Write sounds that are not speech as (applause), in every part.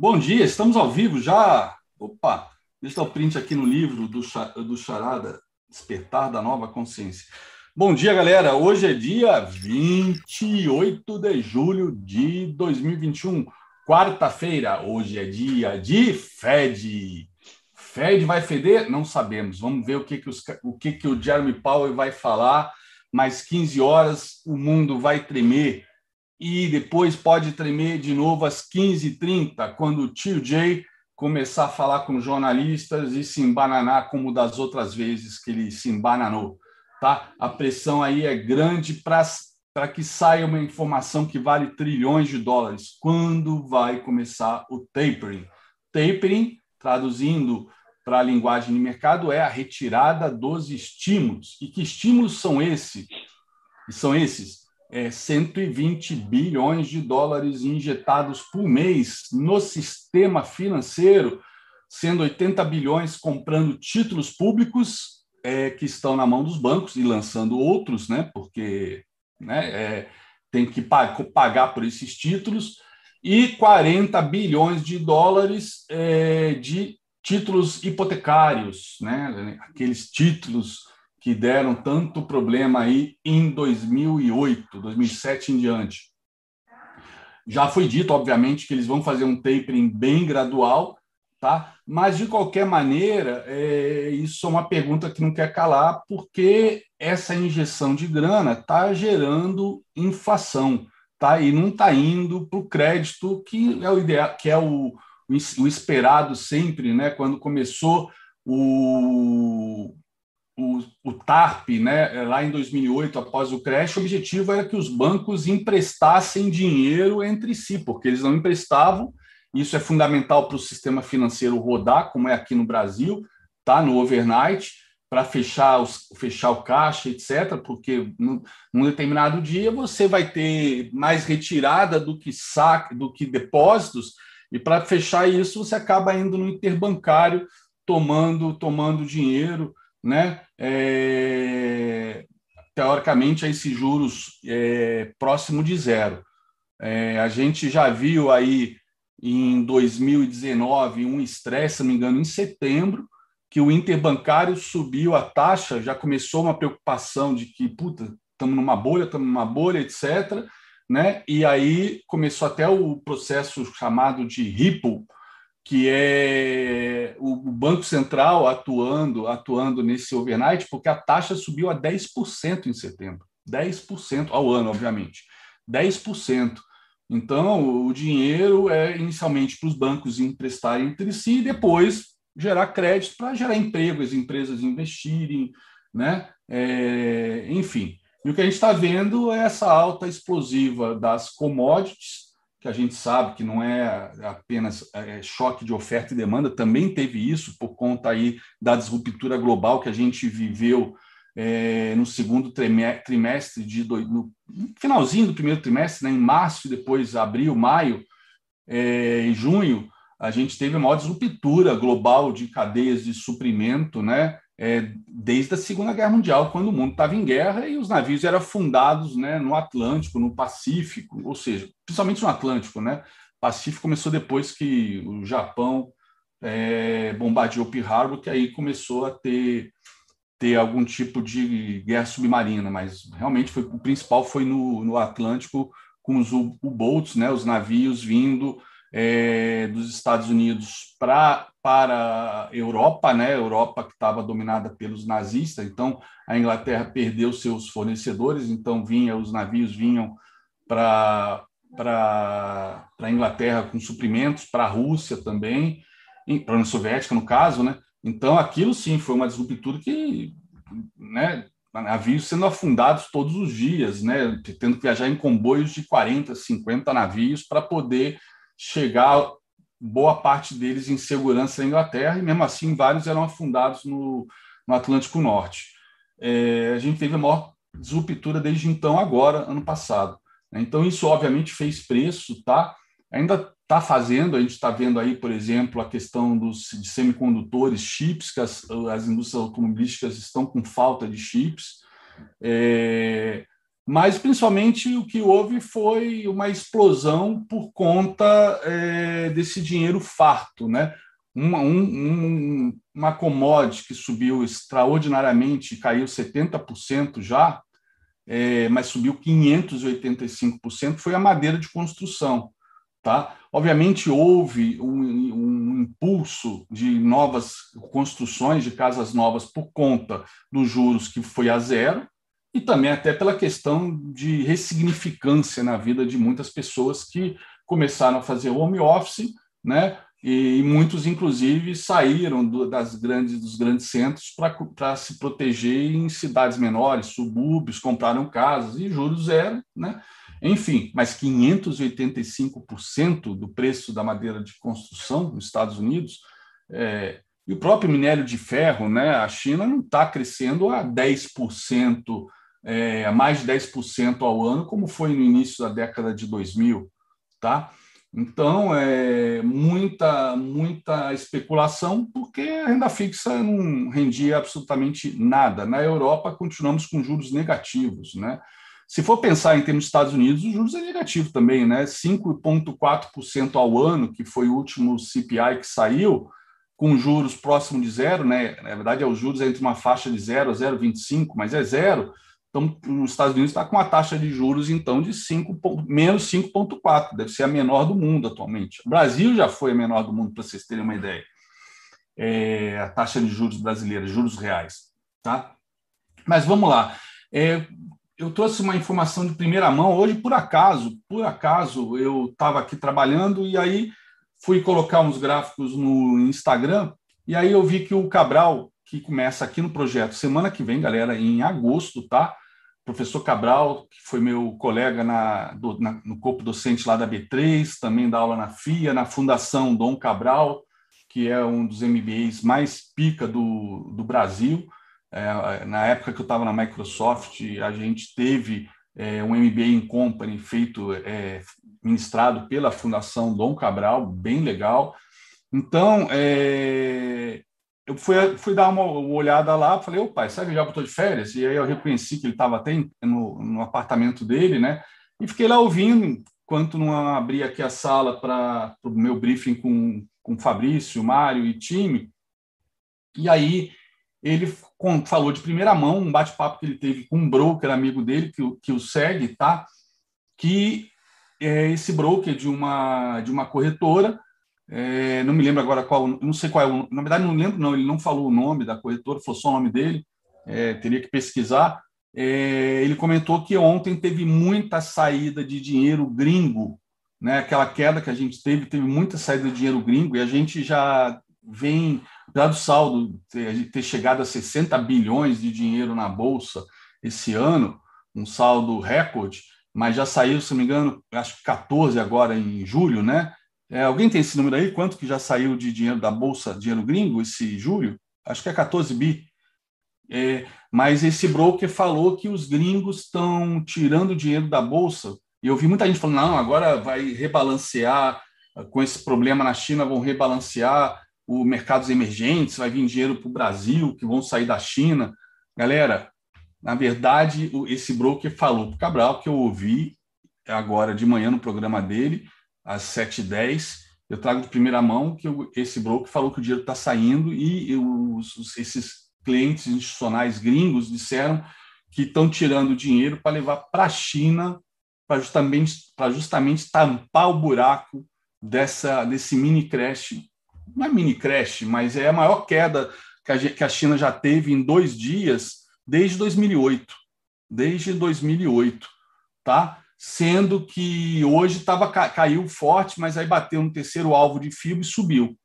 Bom dia, estamos ao vivo já. Opa, deixa eu dar o print aqui no livro do, do Charada, Despertar da Nova Consciência. Bom dia, galera. Hoje é dia 28 de julho de 2021, quarta-feira. Hoje é dia de Fed. Fed vai feder? Não sabemos. Vamos ver o que, que, os, o, que, que o Jeremy Powell vai falar. Mais 15 horas, o mundo vai tremer e depois pode tremer de novo às 15h30, quando o tio Jay começar a falar com jornalistas e se embananar como das outras vezes que ele se embananou. Tá? A pressão aí é grande para que saia uma informação que vale trilhões de dólares. Quando vai começar o tapering? Tapering, traduzindo para a linguagem de mercado, é a retirada dos estímulos. E que estímulos são esses? São esses é, 120 bilhões de dólares injetados por mês no sistema financeiro, sendo 80 bilhões comprando títulos públicos é, que estão na mão dos bancos e lançando outros, né, porque né, é, tem que pagar por esses títulos, e 40 bilhões de dólares é, de títulos hipotecários, né, aqueles títulos que deram tanto problema aí em 2008, 2007 em diante. Já foi dito, obviamente, que eles vão fazer um tapering bem gradual, tá? Mas de qualquer maneira, é, isso é uma pergunta que não quer calar, porque essa injeção de grana está gerando inflação, tá? E não está indo para o crédito que é o ideal, que é o, o esperado sempre, né? Quando começou o o, o TARP, né, lá em 2008, após o crash, o objetivo era que os bancos emprestassem dinheiro entre si, porque eles não emprestavam. Isso é fundamental para o sistema financeiro rodar, como é aqui no Brasil, tá no overnight, para fechar, fechar o caixa, etc., porque num, num determinado dia você vai ter mais retirada do que saque, do que depósitos, e para fechar isso você acaba indo no interbancário tomando tomando dinheiro né? É, teoricamente, a esses juros é, próximo de zero. É, a gente já viu aí em 2019 um estresse, se não me engano, em setembro, que o interbancário subiu a taxa, já começou uma preocupação de que, puta, estamos numa bolha, estamos numa bolha, etc. Né? E aí começou até o processo chamado de Ripple, que é o Banco Central atuando, atuando nesse overnight, porque a taxa subiu a 10% em setembro. 10% ao ano, obviamente. 10%. Então, o dinheiro é inicialmente para os bancos emprestarem entre si e depois gerar crédito para gerar emprego, as empresas investirem, né? É, enfim. E o que a gente está vendo é essa alta explosiva das commodities, que a gente sabe que não é apenas é, choque de oferta e demanda, também teve isso por conta aí da disruptura global que a gente viveu é, no segundo trimestre de no finalzinho do primeiro trimestre, né, em março, e depois abril, maio é, e junho, a gente teve a maior disruptura global de cadeias de suprimento, né? É, desde a Segunda Guerra Mundial, quando o mundo estava em guerra e os navios eram fundados né, no Atlântico, no Pacífico, ou seja, principalmente no Atlântico. Né? O Pacífico começou depois que o Japão é, bombardeou Pearl Harbor, que aí começou a ter, ter algum tipo de guerra submarina, mas realmente foi, o principal foi no, no Atlântico, com os U-boats, né, os navios vindo é, dos Estados Unidos pra, para a Europa, né? Europa que estava dominada pelos nazistas, então a Inglaterra perdeu seus fornecedores, então vinha os navios vinham para para a Inglaterra com suprimentos, para a Rússia também, para a União Soviética no caso, né? Então aquilo sim foi uma disruptura que, né? Navios sendo afundados todos os dias, né? Tendo que viajar em comboios de 40, 50 navios para poder chegar boa parte deles em segurança na Inglaterra, e mesmo assim vários eram afundados no, no Atlântico Norte. É, a gente teve a maior disruptura desde então, agora, ano passado. Então, isso obviamente fez preço, tá? Ainda está fazendo, a gente está vendo aí, por exemplo, a questão dos de semicondutores, chips, que as, as indústrias automobilísticas estão com falta de chips. É, mas principalmente o que houve foi uma explosão por conta é, desse dinheiro farto, né? Uma, um, uma commodity que subiu extraordinariamente, caiu 70% já, é, mas subiu 585%, foi a madeira de construção. Tá? Obviamente, houve um, um, impulso de novas construções de casas novas por conta dos juros que foi a zero, e também até pela questão de ressignificância na vida de muitas pessoas que começaram a fazer home office, né? E muitos, inclusive, saíram do, das grandes, dos grandes centros para se proteger em cidades menores, subúrbios, compraram casas e juros zero, né? Enfim, mas 585% do preço da madeira de construção nos Estados Unidos, é, e o próprio minério de ferro, né? A China não está crescendo a 10%, é, mais de 10% ao ano, como foi no início da década de 2000, tá? Então, é muita, muita especulação, porque a renda fixa não rendia absolutamente nada. Na Europa, continuamos com juros negativos. Né? Se for pensar em termos dos Estados Unidos, os juros é negativo também, né? 5,4% ao ano, que foi o último CPI que saiu, com juros próximo de zero, né? Na verdade, é os juros entre uma faixa de zero a 0,25, mas é zero. Então, os Estados Unidos está com uma taxa de juros, então, de 5, menos 5,4, deve ser a menor do mundo atualmente. O Brasil já foi a menor do mundo, para vocês terem uma ideia. É, a taxa de juros brasileira, juros reais. Tá? Mas vamos lá. É, eu trouxe uma informação de primeira mão. Hoje, por acaso, por acaso, eu estava aqui trabalhando e aí fui colocar uns gráficos no Instagram e aí eu vi que o Cabral que começa aqui no projeto semana que vem, galera, em agosto, tá? Professor Cabral, que foi meu colega na, do, na, no corpo docente lá da B3, também dá aula na FIA, na Fundação Dom Cabral, que é um dos MBAs mais pica do, do Brasil. É, na época que eu estava na Microsoft, a gente teve é, um MBA em Company feito, é, ministrado pela Fundação Dom Cabral, bem legal. Então, é, eu fui, fui dar uma, olhada lá, falei, ô pai, sabe que já botou de férias? E aí eu reconheci que ele estava até no, no, apartamento dele, né? E fiquei lá ouvindo, enquanto não abri aqui a sala para o meu briefing com, com Fabrício, Mário e time. E aí ele falou de primeira mão, um bate-papo que ele teve com um broker amigo dele, que, que o segue, tá? Que é esse broker de uma, de uma corretora é, não me lembro agora qual, não sei qual é o, na verdade não lembro não, ele não falou o nome da corretora, falou só o nome dele, é, teria que pesquisar. É, ele comentou que ontem teve muita saída de dinheiro gringo, né? Aquela queda que a gente teve, teve muita saída de dinheiro gringo e a gente já vem, apesar do saldo ter, ter chegado a 60 bilhões de dinheiro na bolsa esse ano, um saldo recorde, mas já saiu, se não me engano, acho que 14 agora em julho, né? É, alguém tem esse número aí? Quanto que já saiu de dinheiro da Bolsa, dinheiro gringo, esse julho? Acho que é 14 bi. É, mas esse broker falou que os gringos estão tirando dinheiro da Bolsa. E eu vi muita gente falando, não, agora vai rebalancear, com esse problema na China, vão rebalancear os mercados emergentes, vai vir dinheiro para o Brasil, que vão sair da China. Galera, na verdade, esse broker falou para o Cabral, que eu ouvi agora de manhã no programa dele, às 7h10. Eu trago de primeira mão que esse broker falou que o dinheiro está saindo e os, esses clientes institucionais gringos disseram que estão tirando dinheiro para levar para a China para justamente, justamente tampar o buraco dessa, desse mini crash. Não é mini crash, mas é a maior queda que a, que a China já teve em dois dias desde 2008. Desde 2008, tá? Sendo que hoje tava, caiu forte, mas aí bateu no terceiro alvo de fibra e subiu.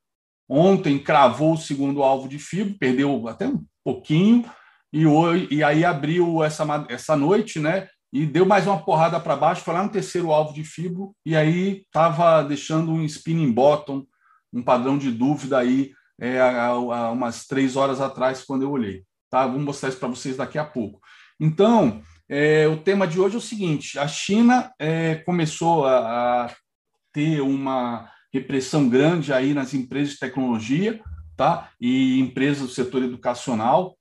Ontem cravou o segundo alvo de fibra, perdeu até um pouquinho, e, hoje, e aí abriu essa, essa noite, né? E deu mais uma porrada para baixo, foi lá no terceiro alvo de fibra, e aí estava deixando um spinning bottom, um padrão de dúvida aí, é, há umas três horas atrás, quando eu olhei. Tá? Vou mostrar isso para vocês daqui a pouco. Então, é, o tema de hoje é o seguinte: a China é, começou a, a, ter uma repressão grande aí nas empresas de tecnologia, tá? E empresas do setor educacional.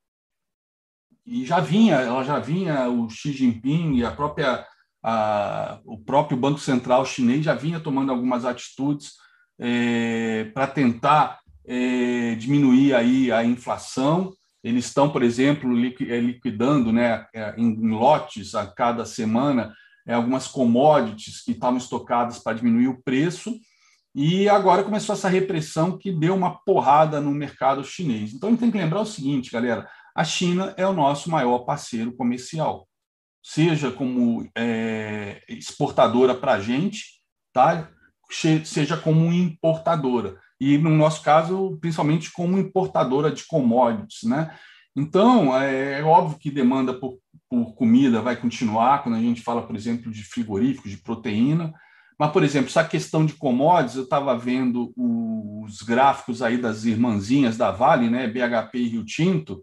e já vinha, ela já vinha, o Xi Jinping e a própria, a, o próprio Banco Central chinês já vinha tomando algumas atitudes é, para tentar é, diminuir aí a inflação. Eles estão, por exemplo, é, liquidando né, é, em lotes a cada semana é, algumas commodities que estavam estocadas para diminuir o preço. E agora começou essa repressão que deu uma porrada no mercado chinês. Então a gente tem que lembrar o seguinte, galera: a China é o nosso maior parceiro comercial, seja como é, exportadora para a gente, tá? seja como importadora. E, no nosso caso, principalmente como importadora de commodities. Né? Então, é, é óbvio que demanda por, por comida vai continuar, quando a gente fala, por exemplo, de frigoríficos, de proteína, mas, por exemplo, essa questão de commodities, eu estava vendo os gráficos aí das irmãzinhas da Vale, né, BHP e Rio Tinto,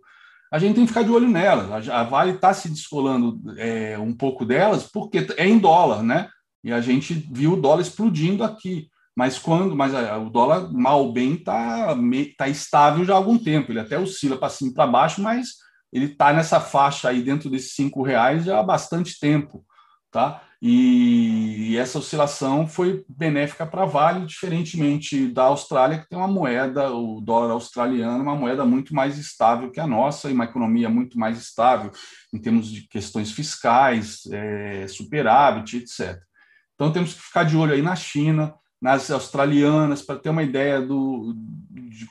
a gente tem que ficar de olho nelas. A Vale está se descolando é, um pouco delas porque é em dólar, né? E a gente viu o dólar explodindo aqui. Mas quando, mas o dólar mal bem está tá estável já há algum tempo. Ele até oscila para cima e para baixo, mas ele está nessa faixa aí dentro desses cinco reais já há bastante tempo, tá? E essa oscilação foi benéfica para Vale, diferentemente da Austrália, que tem uma moeda, o dólar australiano, uma moeda muito mais estável que a nossa e uma economia muito mais estável em termos de questões fiscais, é, superávit, etc. Então temos que ficar de olho aí na China, nas australianas, para ter uma ideia do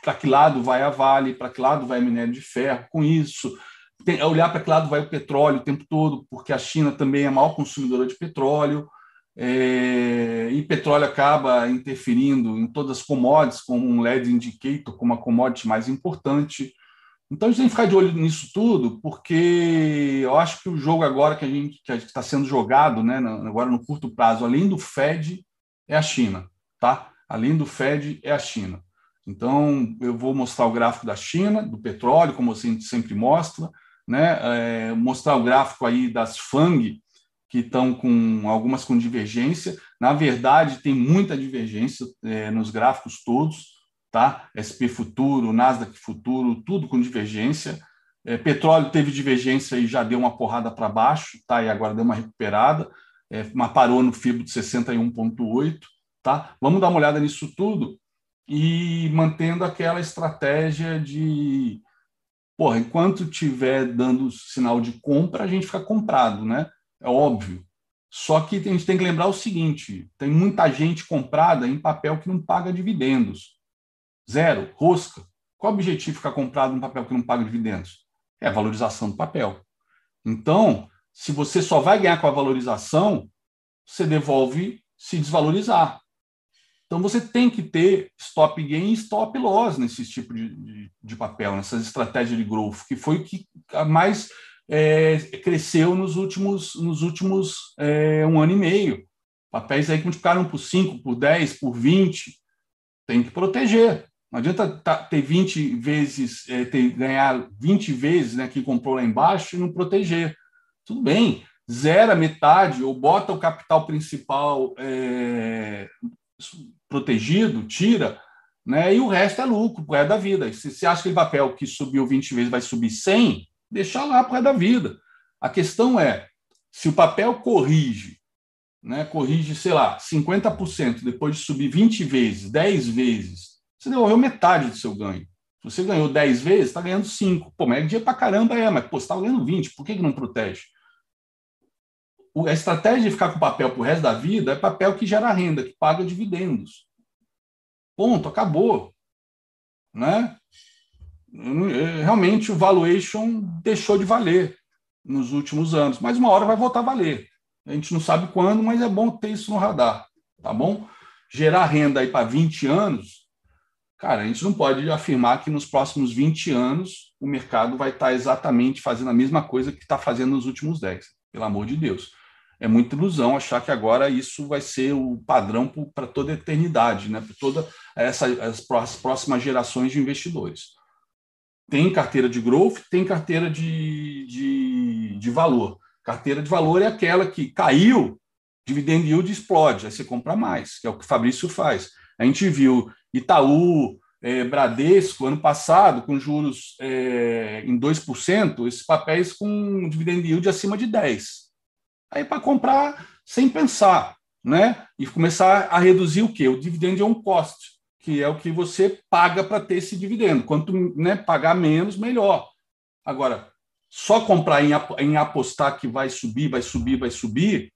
para que lado vai a Vale, para que lado vai minério de ferro. Com isso, tem, olhar para que lado vai o petróleo o tempo todo, porque a China também é a maior consumidora de petróleo, é, e petróleo acaba interferindo em todas as commodities, como um LED indicator, como a commodity mais importante. Então a gente tem que ficar de olho nisso tudo, porque eu acho que o jogo agora que a gente está sendo jogado, né, agora no curto prazo, além do Fed, é a China, tá? Além do Fed é a China. Então eu vou mostrar o gráfico da China, do petróleo, como a gente sempre mostra, né, é, mostrar o gráfico aí das FANG, que estão com algumas com divergência. Na verdade, tem muita divergência é, nos gráficos todos, tá? SP futuro, Nasdaq futuro, tudo com divergência. É, petróleo teve divergência e já deu uma porrada para baixo, tá? E agora deu uma recuperada, é, mas parou no FIBO de 61,8, tá? Vamos dar uma olhada nisso tudo e mantendo aquela estratégia de porra, enquanto tiver dando sinal de compra, a gente fica comprado, né? É óbvio. Só que a gente tem que lembrar o seguinte: tem muita gente comprada em papel que não paga dividendos. Zero, rosca. Qual o objetivo de ficar comprado em papel que não paga dividendos? É a valorização do papel. Então, se você só vai ganhar com a valorização, você devolve se desvalorizar. Então você tem que ter stop gain e stop loss nesse tipo de, de, de papel, nessas estratégias de growth, que foi o que mais é, cresceu nos últimos, nos últimos é, um ano e meio. Papéis aí que multiplicaram por 5, por 10, por 20. Tem que proteger. Não adianta tá, ter 20 vezes, é, ter, ganhar 20 vezes né, que comprou lá embaixo e não proteger. Tudo bem, zera metade ou bota o capital principal é, protegido, tira, né? E o resto é lucro, resto da vida. Se você acha que o papel que subiu 20 vezes vai subir 100, deixa lá resto da vida. A questão é, se o papel corrige, né, corrige, sei lá, 50%, depois de subir 20 vezes, 10 vezes, você devolveu metade do seu ganho. Se você ganhou 10 vezes, está ganhando 5. Pô, mas é dia para caramba, é, mas pô, você está ganhando 20, por que, que não protege? A estratégia de ficar com papel para o resto da vida é papel que gera renda, que paga dividendos. Ponto, acabou. Né? Realmente o valuation deixou de valer nos últimos anos, mas uma hora vai voltar a valer. A gente não sabe quando, mas é bom ter isso no radar, tá bom? Gerar renda aí para 20 anos, cara, a gente não pode afirmar que nos próximos 20 anos o mercado vai estar exatamente fazendo a mesma coisa que está fazendo nos últimos 10, pelo amor de Deus é muita ilusão achar que agora isso vai ser o padrão para toda a eternidade, né? para todas as próximas gerações de investidores. Tem carteira de growth, tem carteira de, de, de valor. Carteira de valor é aquela que caiu, dividend yield explode, aí você compra mais, que é o que o Fabrício faz. A gente viu Itaú, é, Bradesco, ano passado, com juros é, em 2%, esses papéis com dividend yield acima de 10%. Aí para comprar sem pensar, né? E começar a reduzir o quê? O dividend on cost, que é o que você paga para ter esse dividendo. Quanto né, pagar menos, melhor. Agora, só comprar em, em apostar que vai subir, vai subir, vai subir,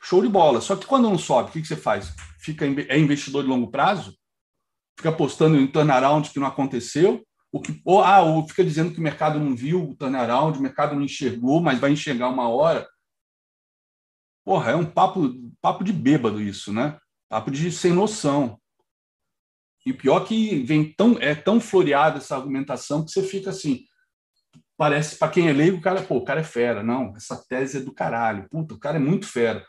show de bola. Só que quando não sobe, o que, que você faz? Fica, é investidor de longo prazo? fica apostando em turnaround que não aconteceu, o que, ou, ah, ou fica dizendo que o mercado não viu o turnaround, o mercado não enxergou, mas vai enxergar uma hora. Porra, é um papo, papo de bêbado isso, né? Papo de sem noção. E pior que vem tão, é tão floreada essa argumentação que você fica assim. Parece, para quem é leigo, o cara, pô, o cara é fera. Não, essa tese é do caralho. Puta, o cara é muito fera.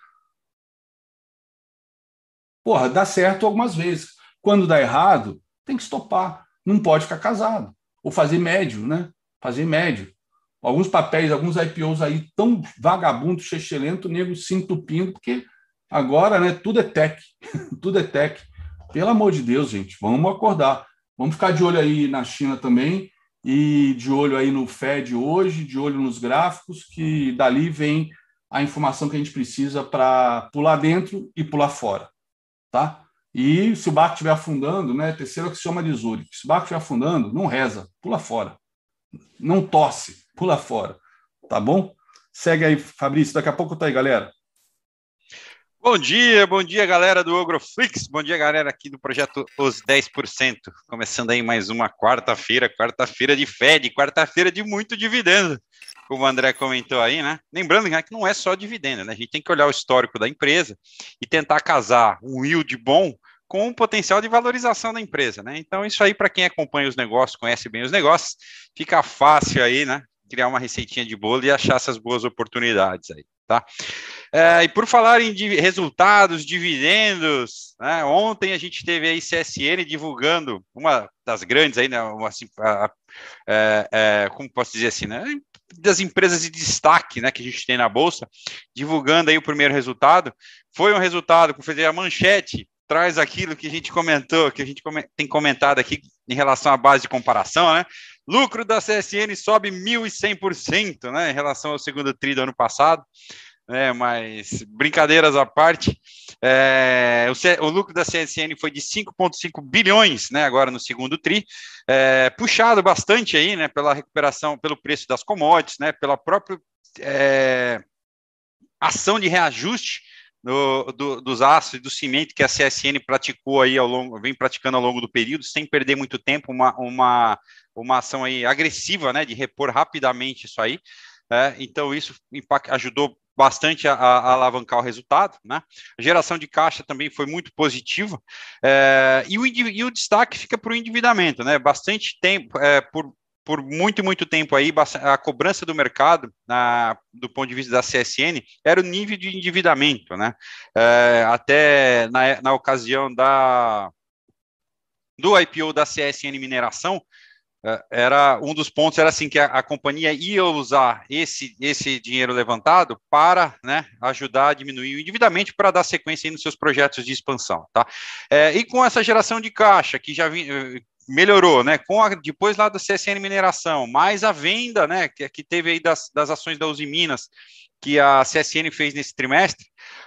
Porra, dá certo algumas vezes. Quando dá errado, tem que estopar. Não pode ficar casado. Ou fazer médio, né? Fazer médio. Alguns papéis, alguns IPOs aí tão vagabundo, chechelento, nego se entupindo, porque agora né, tudo é tech. (laughs) tudo é tech. Pelo amor de Deus, gente, vamos acordar. Vamos ficar de olho aí na China também e de olho aí no Fed hoje, de olho nos gráficos, que dali vem a informação que a gente precisa para pular dentro e pular fora, tá? E se o barco estiver afundando, né, terceiro axioma de Zurich, se o barco estiver afundando, não reza, pula fora. Não tosse, pula fora. Tá bom? Segue aí, Fabrício, daqui a pouco tá aí, galera. Bom dia, bom dia, galera do Ogroflix. Bom dia, galera aqui do projeto Os 10%. Começando aí mais uma quarta-feira, quarta-feira de Fed, quarta-feira de muito dividendo, como o André comentou aí, né? Lembrando que não é só dividendo, né? A gente tem que olhar o histórico da empresa e tentar casar um yield bom com o potencial de valorização da empresa, né? Então, isso aí, para quem acompanha os negócios, conhece bem os negócios, fica fácil aí, né? Criar uma receitinha de bolo e achar essas boas oportunidades aí, tá? É, e por falar em resultados, dividendos, né, ontem a gente teve aí CSN divulgando uma das grandes aí, né, uma, assim, a, é, é, como posso dizer assim, né, das empresas de destaque, né, que a gente tem na bolsa, divulgando aí o primeiro resultado. Foi um resultado, como fazer a manchete, traz aquilo que a gente comentou, que a gente tem comentado aqui em relação à base de comparação, né? Lucro da CSN sobe 1.100%, né, em relação ao segundo tri do ano passado né, mas brincadeiras à parte, é, o, o, lucro da CSN foi de 5,5 bilhões, né, agora no segundo TRI, é, puxado bastante aí, né, pela recuperação, pelo preço das commodities, né, pela própria é, ação de reajuste do, do, dos aços e do cimento que a CSN praticou aí ao longo, vem praticando ao longo do período, sem perder muito tempo, uma, uma, uma ação aí agressiva, né, de repor rapidamente isso aí, é, então isso ajudou bastante a, a, alavancar o resultado, né? A geração de caixa também foi muito positiva, é, e, o, e o destaque fica para o endividamento, né? Bastante tempo, é, por, por muito, muito tempo aí, a cobrança do mercado, na, do ponto de vista da CSN, era o nível de endividamento, né? É, até na, na ocasião da, do IPO da CSN Mineração, é, era um dos pontos era assim que a, a, companhia ia usar esse esse dinheiro levantado para né, ajudar a diminuir o endividamento para dar sequência nos seus projetos de expansão, tá? É, e com essa geração de caixa que já vi, eh, melhorou, né? Com a, depois lá da CSN Mineração, mais a venda, né? Que, que teve aí das, das ações da Uzi Minas que a CSN fez nesse trimestre,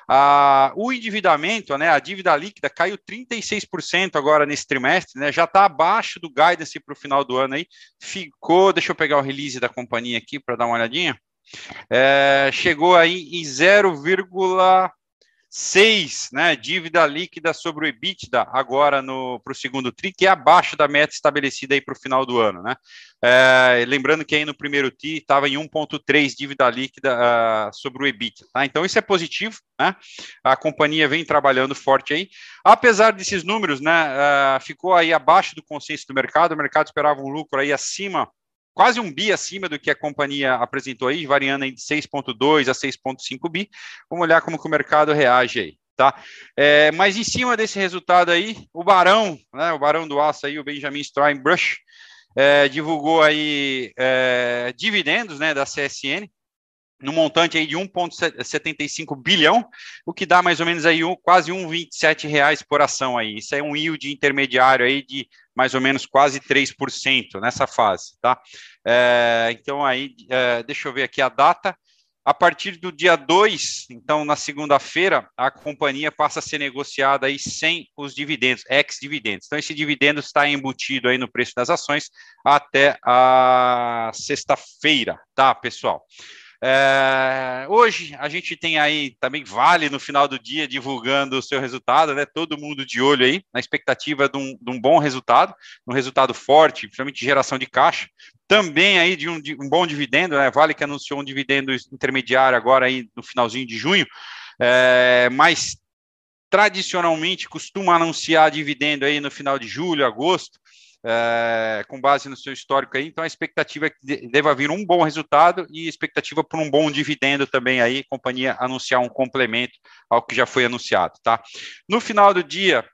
a, o endividamento, né, a dívida líquida caiu 36% agora nesse trimestre, né, já está abaixo do guidance para o final do ano aí, ficou, deixa eu pegar o release da companhia aqui para dar uma olhadinha, é, chegou aí em 0, 6, né, dívida líquida sobre o EBITDA agora para o segundo TRI, que é abaixo da meta estabelecida aí para o final do ano, né? É, lembrando que aí no primeiro TRI estava em 1,3 dívida líquida uh, sobre o EBITDA, tá? Então isso é positivo, né? A companhia vem trabalhando forte aí. Apesar desses números, né, uh, ficou aí abaixo do consenso do mercado, o mercado esperava um lucro aí acima quase um bi acima do que a companhia apresentou aí, variando de 6,2 a 6,5 bi. Vamos olhar como que o mercado reage aí. Tá? É, mas em cima desse resultado aí, o Barão, né, o Barão do Aço aí, o Benjamin Steinbrush, é, divulgou aí é, dividendos né, da CSN, no montante aí de 1,75 bilhão, o que dá mais ou menos aí um, quase 1,27 reais por ação aí. Isso é um yield intermediário aí de mais ou menos quase 3% nessa fase, tá? É, então aí, é, deixa eu ver aqui a data. A partir do dia 2, então na segunda-feira, a companhia passa a ser negociada aí sem os dividendos, ex-dividendos. Então esse dividendo está embutido aí no preço das ações até a sexta-feira, tá, pessoal? É, hoje a gente tem aí também Vale no final do dia divulgando o seu resultado, né? Todo mundo de olho aí, na expectativa de um, de um bom resultado, um resultado forte, principalmente de geração de caixa. Também aí de um, de um, bom dividendo, né? Vale que anunciou um dividendo intermediário agora aí no finalzinho de junho, é, mas tradicionalmente costuma anunciar dividendo aí no final de julho, agosto é, com base no seu histórico aí. Então, a expectativa é que deva vir um bom resultado e expectativa por um bom dividendo também aí, companhia anunciar um complemento ao que já foi anunciado, tá? No final do dia,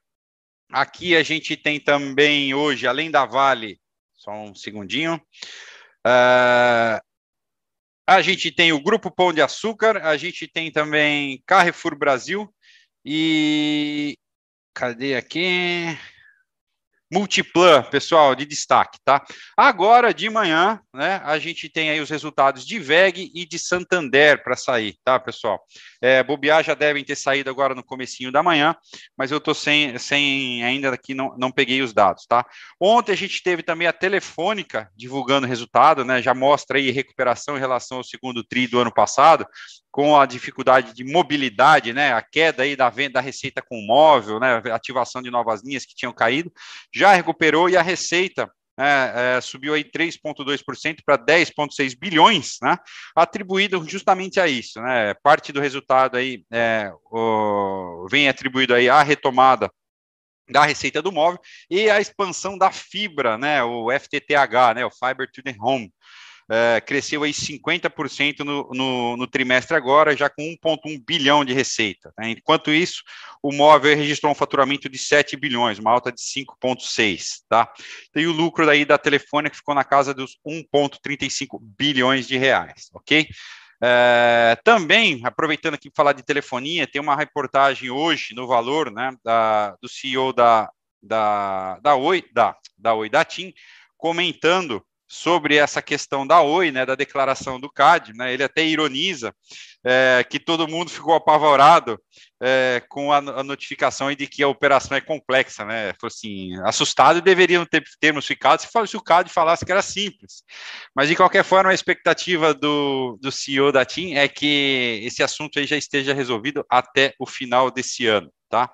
aqui a gente tem também hoje, além da Vale, só um segundinho, uh, a gente tem o Grupo Pão de Açúcar, a gente tem também Carrefour Brasil e cadê aqui? Multiplan, pessoal, de destaque, tá? Agora de manhã, né, a gente tem aí os resultados de VEG e de Santander para sair, tá, pessoal? É, bobear já devem ter saído agora no comecinho da manhã, mas eu tô sem, sem ainda aqui, não, não peguei os dados, tá? Ontem a gente teve também a Telefônica divulgando o resultado, né, já mostra aí recuperação em relação ao segundo tri do ano passado, com a dificuldade de mobilidade, né, a queda aí da venda da receita com móvel, né, ativação de novas linhas que tinham caído, já recuperou e a receita é, é, subiu aí 3,2% para 10,6 bilhões, né, atribuído justamente a isso, né, parte do resultado aí é, o, vem atribuído aí à retomada da receita do móvel e a expansão da fibra, né, o FTTH, né, o Fiber to the Home, é, cresceu aí 50% no, no, no, trimestre agora, já com 1,1 bilhão de receita. Né? Enquanto isso, o móvel registrou um faturamento de 7 bilhões, uma alta de 5,6. Tá? Tem o lucro daí da Telefônica que ficou na casa dos 1,35 bilhões de reais, ok? É, também, aproveitando aqui para falar de telefonia, tem uma reportagem hoje no Valor, né, da, do CEO da, da, da Oi, da, da Oi, da TIM, comentando sobre essa questão da Oi, né, da declaração do CAD, né, ele até ironiza é, que todo mundo ficou apavorado é, com a, a, notificação de que a operação é complexa, né, Falou assim, assustado deveriam ter termos ficado se, se o CAD falasse que era simples, mas de qualquer forma a expectativa do, do CEO da TIM é que esse assunto aí já esteja resolvido até o final desse ano, tá?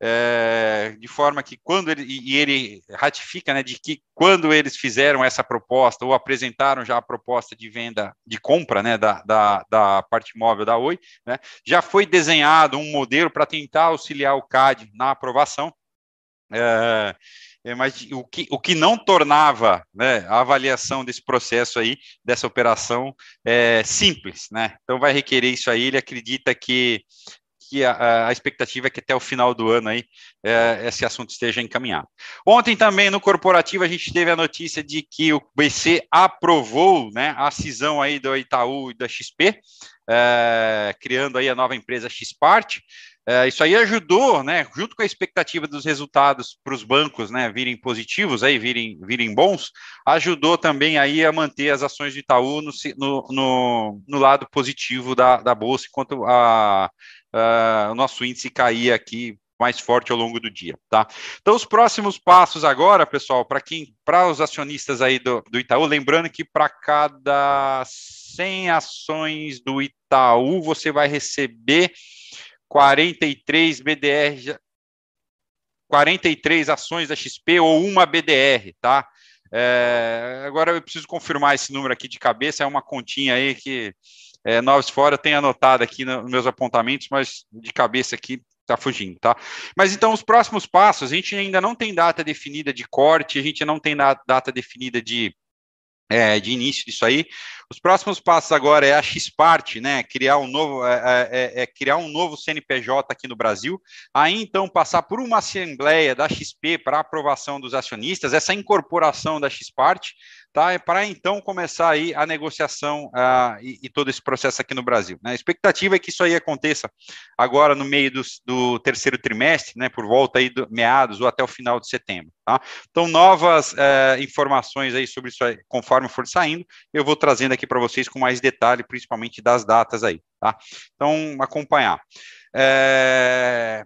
É, de forma que quando ele, e ele ratifica, né, de que quando eles fizeram essa proposta, ou apresentaram já a proposta de venda, de compra, né, da, da, da parte móvel da Oi, né, já foi desenhado um modelo para tentar auxiliar o CAD na aprovação, é, é, mas o que, o que não tornava né, a avaliação desse processo aí, dessa operação, é, simples, né? Então vai requerer isso aí, ele acredita que que a, a, expectativa é que até o final do ano aí é, esse assunto esteja encaminhado. Ontem também no corporativo a gente teve a notícia de que o BC aprovou né, a cisão aí do Itaú e da XP, é, criando aí a nova empresa Xpart. É, isso aí ajudou, né, junto com a expectativa dos resultados para os bancos, né, virem positivos, aí virem, virem bons, ajudou também aí a manter as ações de Itaú no, no, no lado positivo da, da bolsa, enquanto a, uh, o nosso índice cair aqui mais forte ao longo do dia, tá? Então, os próximos passos agora, pessoal, para quem, para os acionistas aí do, do Itaú, lembrando que para cada 100 ações do Itaú, você vai receber 43 BDR, 43 ações da XP ou uma BDR, tá? É, agora eu preciso confirmar esse número aqui de cabeça, é uma continha aí que é, Novos Fora tem anotado aqui nos meus apontamentos, mas de cabeça aqui está fugindo, tá? Mas então os próximos passos, a gente ainda não tem data definida de corte, a gente não tem data definida de, é, de início disso aí. Os próximos passos agora é a Xpart, né? Criar um novo, é, é, é, é criar um novo CNPJ aqui no Brasil. Aí então passar por uma assembleia da XP para aprovação dos acionistas, essa incorporação da Xpart tá? É para então começar aí a negociação uh, e, e, todo esse processo aqui no Brasil. Né? A expectativa é que isso aí aconteça agora no meio do, do terceiro trimestre, né? Por volta aí do meados ou até o final de setembro, tá? Então, novas uh, informações aí sobre isso aí, conforme for saindo, eu vou trazendo aqui para vocês com mais detalhe, principalmente das datas aí, tá? Então, acompanhar. É...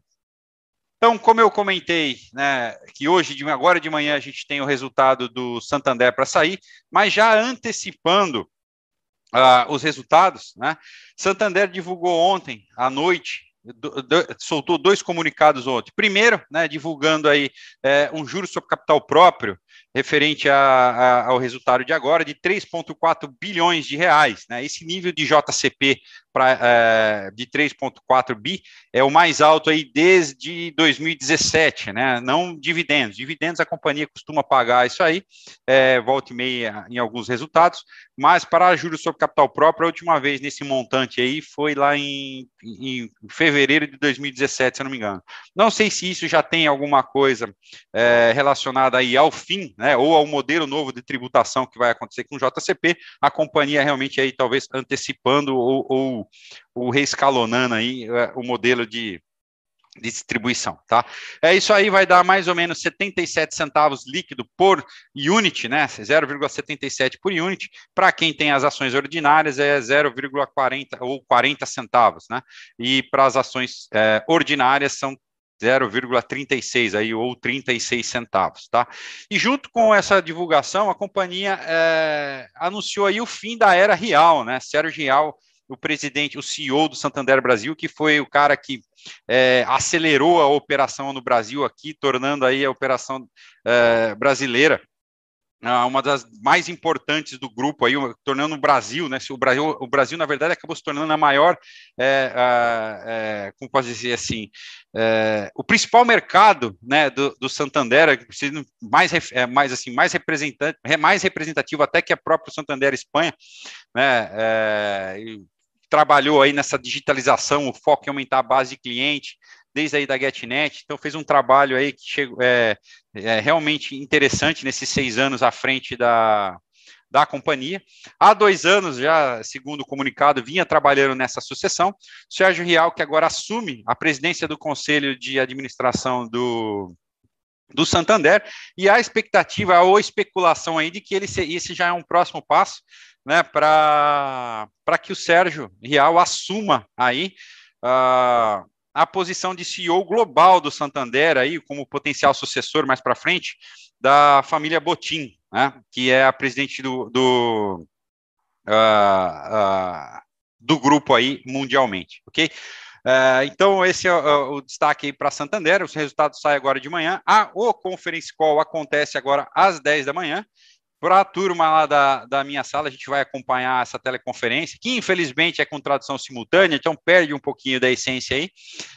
Então, como eu comentei, né, que hoje, agora de manhã, a gente tem o resultado do Santander para sair, mas já antecipando uh, os resultados, né, Santander divulgou ontem à noite do, do, soltou dois comunicados ontem. Primeiro, né, divulgando aí é, um juro sobre capital próprio referente a, a, ao resultado de agora de 3,4 bilhões de reais. Né? Esse nível de JCP pra, é, de 3,4 bi é o mais alto aí desde 2017, né? não dividendos. Dividendos a companhia costuma pagar isso aí, é, volta e meia em alguns resultados, mas para juros sobre capital próprio, a última vez nesse montante aí foi lá em, em fevereiro de 2017, se eu não me engano. Não sei se isso já tem alguma coisa é, relacionada aí ao fim né, ou ao modelo novo de tributação que vai acontecer com o JCP, a companhia realmente aí talvez antecipando ou, ou, ou reescalonando aí é, o modelo de, distribuição, tá? É isso aí, vai dar mais ou menos 77 centavos líquido por unit, né? 0,77 por unit. Para quem tem as ações ordinárias é 0,40 ou 40 centavos, né? E para as ações é, ordinárias são 0,36 aí ou 36 centavos, tá? E junto com essa divulgação, a companhia é, anunciou aí o fim da era real, né? Sérgio Real, o presidente, o CEO do Santander Brasil, que foi o cara que é, acelerou a operação no Brasil aqui, tornando aí a operação é, brasileira uma das mais importantes do grupo aí, tornando o Brasil, né? O Brasil, o Brasil na verdade acabou se tornando a maior, é, é, como posso dizer assim, é, o principal mercado, né, do, do Santander, mais, é, mais assim, mais representante, mais representativo até que a própria Santander Espanha, né? É, trabalhou aí nessa digitalização, o foco em aumentar a base de cliente, desde aí da GetNet, então fez um trabalho aí que chegou, é, é realmente interessante nesses seis anos à frente da, da companhia. Há dois anos, já segundo o comunicado, vinha trabalhando nessa sucessão. Sérgio Rial, que agora assume a presidência do Conselho de Administração do, do Santander, e a expectativa ou especulação aí de que ele esse já é um próximo passo né, para que o Sérgio Rial assuma aí uh, a posição de CEO global do Santander, aí, como potencial sucessor mais para frente, da família Botim, né, que é a presidente do, do, uh, uh, do grupo aí mundialmente, ok? Uh, então, esse é o, o destaque para Santander. Os resultados saem agora de manhã. A, o Conference Call acontece agora às 10 da manhã. Para a turma lá da, da minha sala, a gente vai acompanhar essa teleconferência, que infelizmente é com tradução simultânea, então perde um pouquinho da essência aí.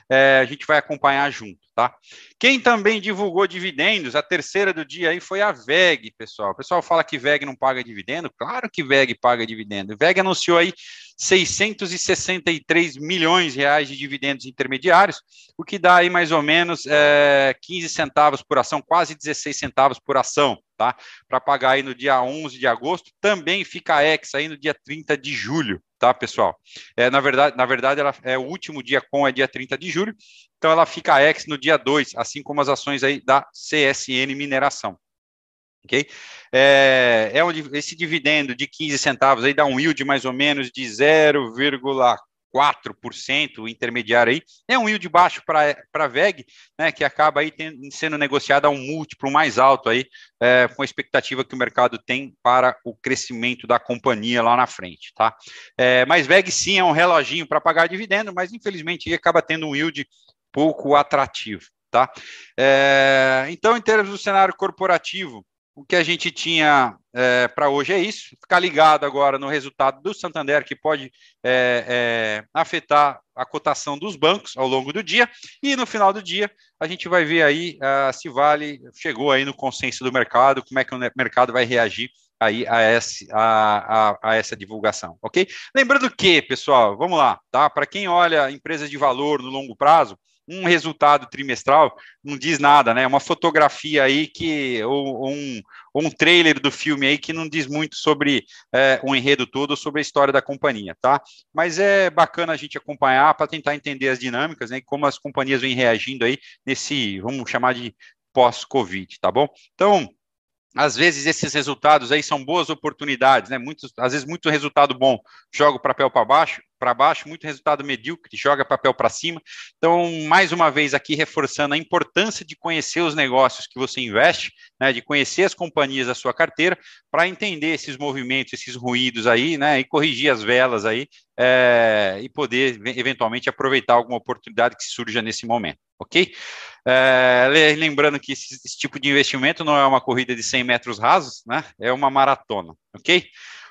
É, a gente vai acompanhar junto, tá? Quem também divulgou dividendos, a terceira do dia aí foi a VEG, pessoal. O pessoal fala que VEG não paga dividendo, claro que VEG paga dividendo. VEG anunciou aí 663 milhões de reais de dividendos intermediários, o que dá aí mais ou menos é, 15 centavos por ação, quase 16 centavos por ação tá? Para pagar aí no dia 11 de agosto, também fica a ex aí no dia 30 de julho, tá, pessoal? É, na verdade, na verdade, ela é o último dia com é dia 30 de julho, então ela fica a ex no dia 2, assim como as ações aí da CSN Mineração. Ok? É, é um, esse dividendo de 15 centavos aí dá um yield mais ou menos de 0,4 4%, o intermediário aí, é um yield baixo para a VEG, né, que acaba aí tendo, sendo negociado a um múltiplo mais alto aí, é, com a expectativa que o mercado tem para o crescimento da companhia lá na frente, tá? É, mas VEG sim é um reloginho para pagar dividendo, mas infelizmente acaba tendo um yield pouco atrativo, tá? É, então, em termos do cenário corporativo, o que a gente tinha é, para hoje é isso. Ficar ligado agora no resultado do Santander, que pode é, é, afetar a cotação dos bancos ao longo do dia. E no final do dia, a gente vai ver aí uh, se Vale chegou aí no consenso do mercado, como é que o mercado vai reagir aí a, essa, a, a, a, essa divulgação, ok? Lembrando que, pessoal, vamos lá, tá? Para quem olha empresas de valor no longo prazo, um resultado trimestral não diz nada, né? Uma fotografia aí que ou, um, ou um trailer do filme aí que não diz muito sobre é, o enredo todo, sobre a história da companhia, tá? Mas é bacana a gente acompanhar para tentar entender as dinâmicas, né? E como as companhias vêm reagindo aí nesse, vamos chamar de pós-Covid, tá bom? Então, às vezes esses resultados aí são boas oportunidades, né? Muitos, às vezes muito resultado bom joga o papel para baixo, para baixo, muito resultado medíocre, joga papel para cima. Então, mais uma vez aqui reforçando a importância de conhecer os negócios que você investe, né, de conhecer as companhias da sua carteira, para entender esses movimentos, esses ruídos aí, né, e corrigir as velas aí, é, e poder eventualmente aproveitar alguma oportunidade que surja nesse momento, ok? É, lembrando que esse, esse tipo de investimento não é uma corrida de 100 metros rasos, né, é uma maratona, ok?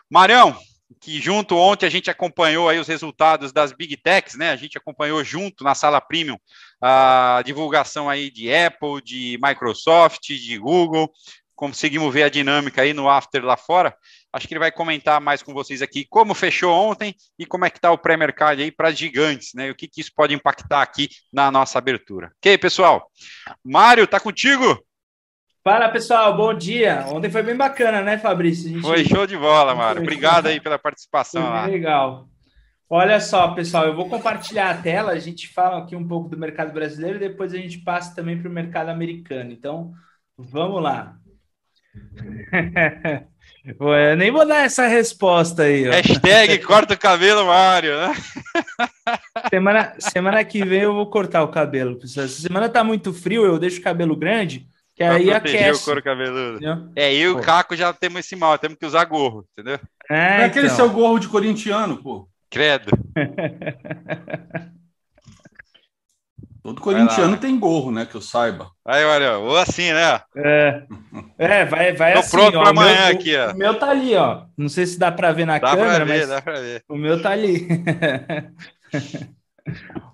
Marião, que junto ontem a gente acompanhou aí os resultados das Big Techs, né? A gente acompanhou junto na sala premium a divulgação aí de Apple, de Microsoft, de Google. Conseguimos ver a dinâmica aí no after lá fora. Acho que ele vai comentar mais com vocês aqui como fechou ontem e como é que está o pré-mercado aí para gigantes, né? E o que, que isso pode impactar aqui na nossa abertura. Ok, pessoal? Mário, tá contigo? Fala pessoal, bom dia. Ontem foi bem bacana, né, Fabrício? Gente... Foi show de bola, Mário. Obrigado aí pela participação foi lá. Legal. Olha só, pessoal, eu vou compartilhar a tela. A gente fala aqui um pouco do mercado brasileiro e depois a gente passa também para o mercado americano. Então, vamos lá. (laughs) eu nem vou dar essa resposta aí. Ó. Hashtag corta o cabelo, Mário. Né? (laughs) Semana, semana que vem eu vou cortar o cabelo, pessoal. Essa semana tá muito frio, eu deixo o cabelo grande. Que pra aí aquece. o couro cabeludo. Entendeu? É, eu e o Caco já temos esse mal, temos que usar gorro, entendeu? É, é aquele então. seu gorro de corintiano, pô. Credo. (laughs) Todo corintiano tem gorro, né? Que eu saiba. Aí, olha, ou assim, né? É, é vai, vai Tô assim. pronto para amanhã meu, aqui, ó. O meu tá ali, ó. Não sei se dá para ver na dá câmera, ver, mas dá pra ver. o meu tá ali.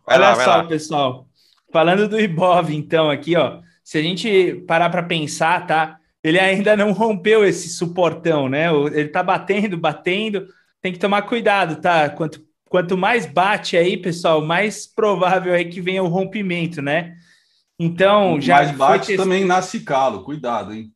olha lá, só, pessoal. Falando do Ibov, então, aqui, ó se a gente parar para pensar, tá? Ele ainda não rompeu esse suportão, né? Ele tá batendo, batendo. Tem que tomar cuidado, tá? Quanto, quanto mais bate aí, pessoal, mais provável é que venha o rompimento, né? Então, já. Mais bate também nasce calo, cuidado, hein?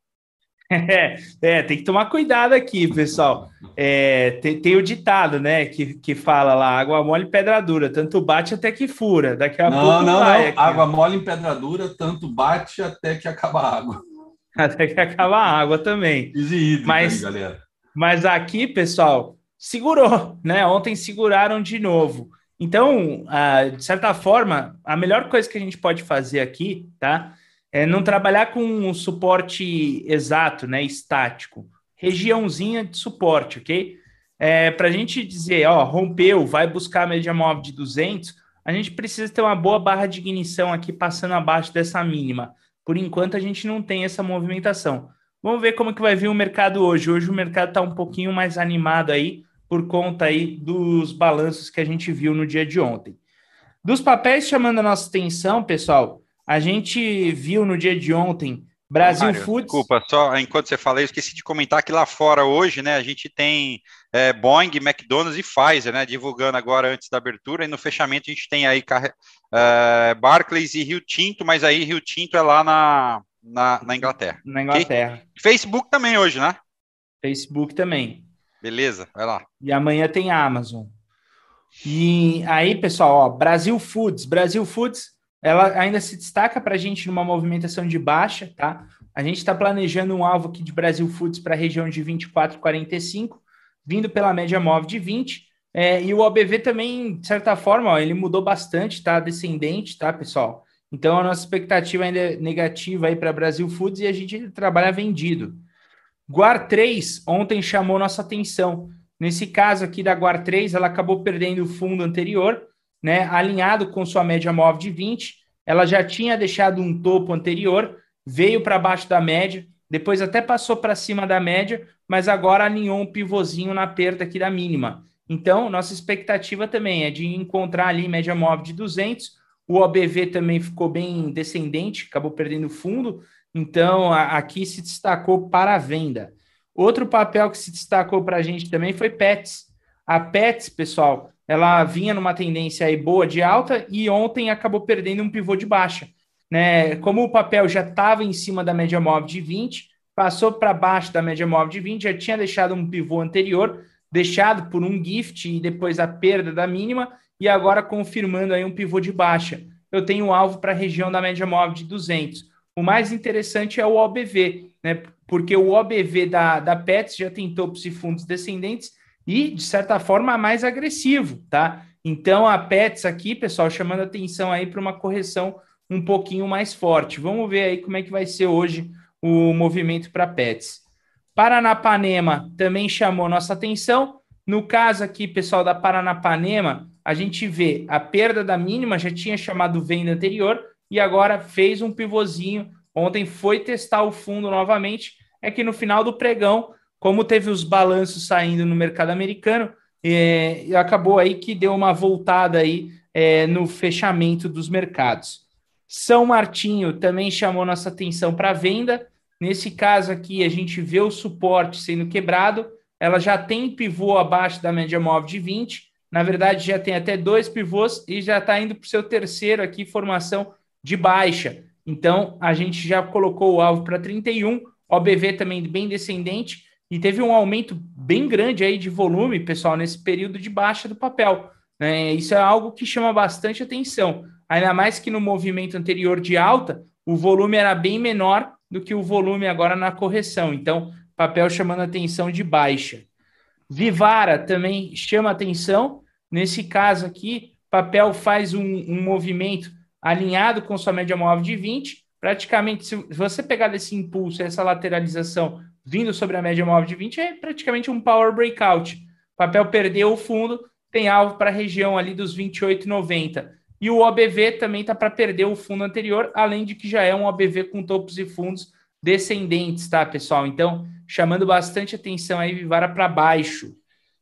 É, (laughs) é, tem que tomar cuidado aqui, pessoal. É, tem, tem, o ditado, né, que, que fala lá, água mole em pedra dura, tanto bate até que fura. Daqui a não, pouco não, vai. Não. Aqui, água mole em pedra dura, tanto bate até que acaba a água. (laughs) Até que acaba a água também. Easy mas, aí, galera. Mas aqui, pessoal, segurou, né? Ontem seguraram de novo. Então, ah, de certa forma, a melhor coisa que a gente pode fazer aqui, tá? É não trabalhar com um suporte exato, né, estático, regiãozinha de suporte, ok? É, Para a gente dizer, ó, rompeu, vai buscar a média móvel de 200, a gente precisa ter uma boa barra de ignição aqui passando abaixo dessa mínima. Por enquanto, a gente não tem essa movimentação. Vamos ver como que vai vir o mercado hoje. Hoje o mercado está um pouquinho mais animado aí por conta aí dos balanços que a gente viu no dia de ontem. Dos papéis chamando a nossa atenção, pessoal, a gente viu no dia de ontem Brasil Mário, Foods. Desculpa, só enquanto você fala, eu esqueci de comentar que lá fora hoje, né, a gente tem é, Boeing, McDonald's e Pfizer, né, divulgando agora antes da abertura, e no fechamento a gente tem aí é, Barclays e Rio Tinto, mas aí Rio Tinto é lá na, na, na Inglaterra. Na Inglaterra. Okay? Facebook também hoje, né? Facebook também. Beleza, vai lá. E amanhã tem Amazon. E aí, pessoal, ó, Brasil Foods. Brasil Foods ela ainda se destaca para a gente numa movimentação de baixa, tá? A gente está planejando um alvo aqui de Brasil Foods para a região de 24,45, vindo pela média móvel de 20. É, e o OBV também, de certa forma, ó, ele mudou bastante, tá? Descendente, tá, pessoal? Então a nossa expectativa ainda é negativa aí para Brasil Foods e a gente trabalha vendido. Guar 3 ontem chamou nossa atenção. Nesse caso aqui da Guar 3, ela acabou perdendo o fundo anterior né, alinhado com sua média móvel de 20. Ela já tinha deixado um topo anterior, veio para baixo da média, depois até passou para cima da média, mas agora alinhou um pivôzinho na perda aqui da mínima. Então, nossa expectativa também é de encontrar ali média móvel de 200. O OBV também ficou bem descendente, acabou perdendo fundo. Então, a, aqui se destacou para a venda. Outro papel que se destacou para a gente também foi Pets. A Pets, pessoal, ela vinha numa tendência aí boa de alta e ontem acabou perdendo um pivô de baixa. Né? Como o papel já estava em cima da média móvel de 20, passou para baixo da média móvel de 20, já tinha deixado um pivô anterior, deixado por um gift e depois a perda da mínima, e agora confirmando aí um pivô de baixa. Eu tenho um alvo para a região da média móvel de 200. O mais interessante é o OBV, né? porque o OBV da, da Pets já tem topos e fundos descendentes e, de certa forma, mais agressivo, tá? Então, a Pets aqui, pessoal, chamando atenção aí para uma correção um pouquinho mais forte. Vamos ver aí como é que vai ser hoje o movimento para Pets. Paranapanema também chamou nossa atenção. No caso aqui, pessoal, da Paranapanema, a gente vê a perda da mínima, já tinha chamado venda anterior, e agora fez um pivôzinho. Ontem foi testar o fundo novamente. É que no final do pregão, como teve os balanços saindo no mercado americano, é, acabou aí que deu uma voltada aí é, no fechamento dos mercados. São Martinho também chamou nossa atenção para venda. Nesse caso aqui, a gente vê o suporte sendo quebrado. Ela já tem pivô abaixo da média móvel de 20. Na verdade, já tem até dois pivôs e já está indo para o seu terceiro aqui, formação de baixa. Então, a gente já colocou o alvo para 31, OBV também bem descendente, e teve um aumento bem grande aí de volume, pessoal, nesse período de baixa do papel. Né? Isso é algo que chama bastante atenção. Ainda mais que no movimento anterior de alta, o volume era bem menor do que o volume agora na correção. Então, papel chamando atenção de baixa. Vivara também chama atenção. Nesse caso aqui, papel faz um, um movimento alinhado com sua média móvel de 20. Praticamente, se você pegar desse impulso, essa lateralização vindo sobre a média móvel de 20, é praticamente um power breakout. O papel perdeu o fundo, tem alvo para a região ali dos 28,90. E o OBV também está para perder o fundo anterior, além de que já é um OBV com topos e fundos descendentes, tá, pessoal? Então, chamando bastante atenção aí, Vivara para baixo.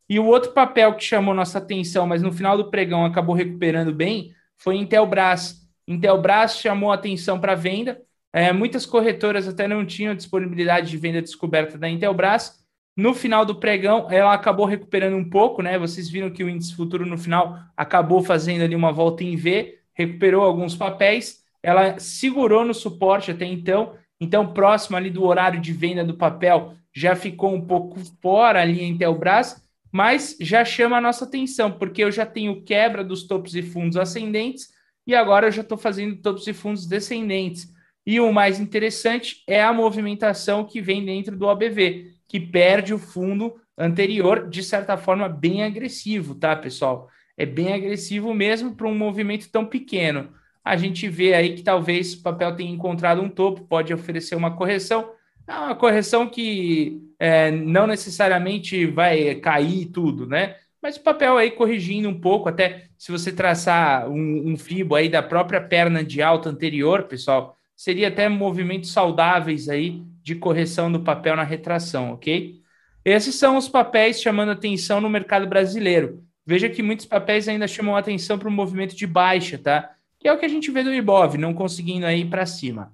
E o outro papel que chamou nossa atenção, mas no final do pregão acabou recuperando bem, foi Intelbras. Intelbras chamou atenção para venda. É, muitas corretoras até não tinham disponibilidade de venda descoberta da Intelbras. No final do pregão, ela acabou recuperando um pouco, né? Vocês viram que o índice futuro no final acabou fazendo ali uma volta em V, recuperou alguns papéis. Ela segurou no suporte até então, então próximo ali do horário de venda do papel já ficou um pouco fora ali em Intelbras, mas já chama a nossa atenção, porque eu já tenho quebra dos topos e fundos ascendentes e agora eu já estou fazendo topos e fundos descendentes. E o mais interessante é a movimentação que vem dentro do OBV, que perde o fundo anterior, de certa forma, bem agressivo, tá, pessoal? É bem agressivo mesmo para um movimento tão pequeno. A gente vê aí que talvez o papel tenha encontrado um topo, pode oferecer uma correção. É uma correção que é, não necessariamente vai cair tudo, né? Mas o papel aí corrigindo um pouco, até se você traçar um, um fibo aí da própria perna de alta anterior, pessoal, seria até movimentos saudáveis aí de correção do papel na retração, ok? Esses são os papéis chamando atenção no mercado brasileiro. Veja que muitos papéis ainda chamam atenção para o movimento de baixa, tá? Que é o que a gente vê do Ibov, não conseguindo aí para cima.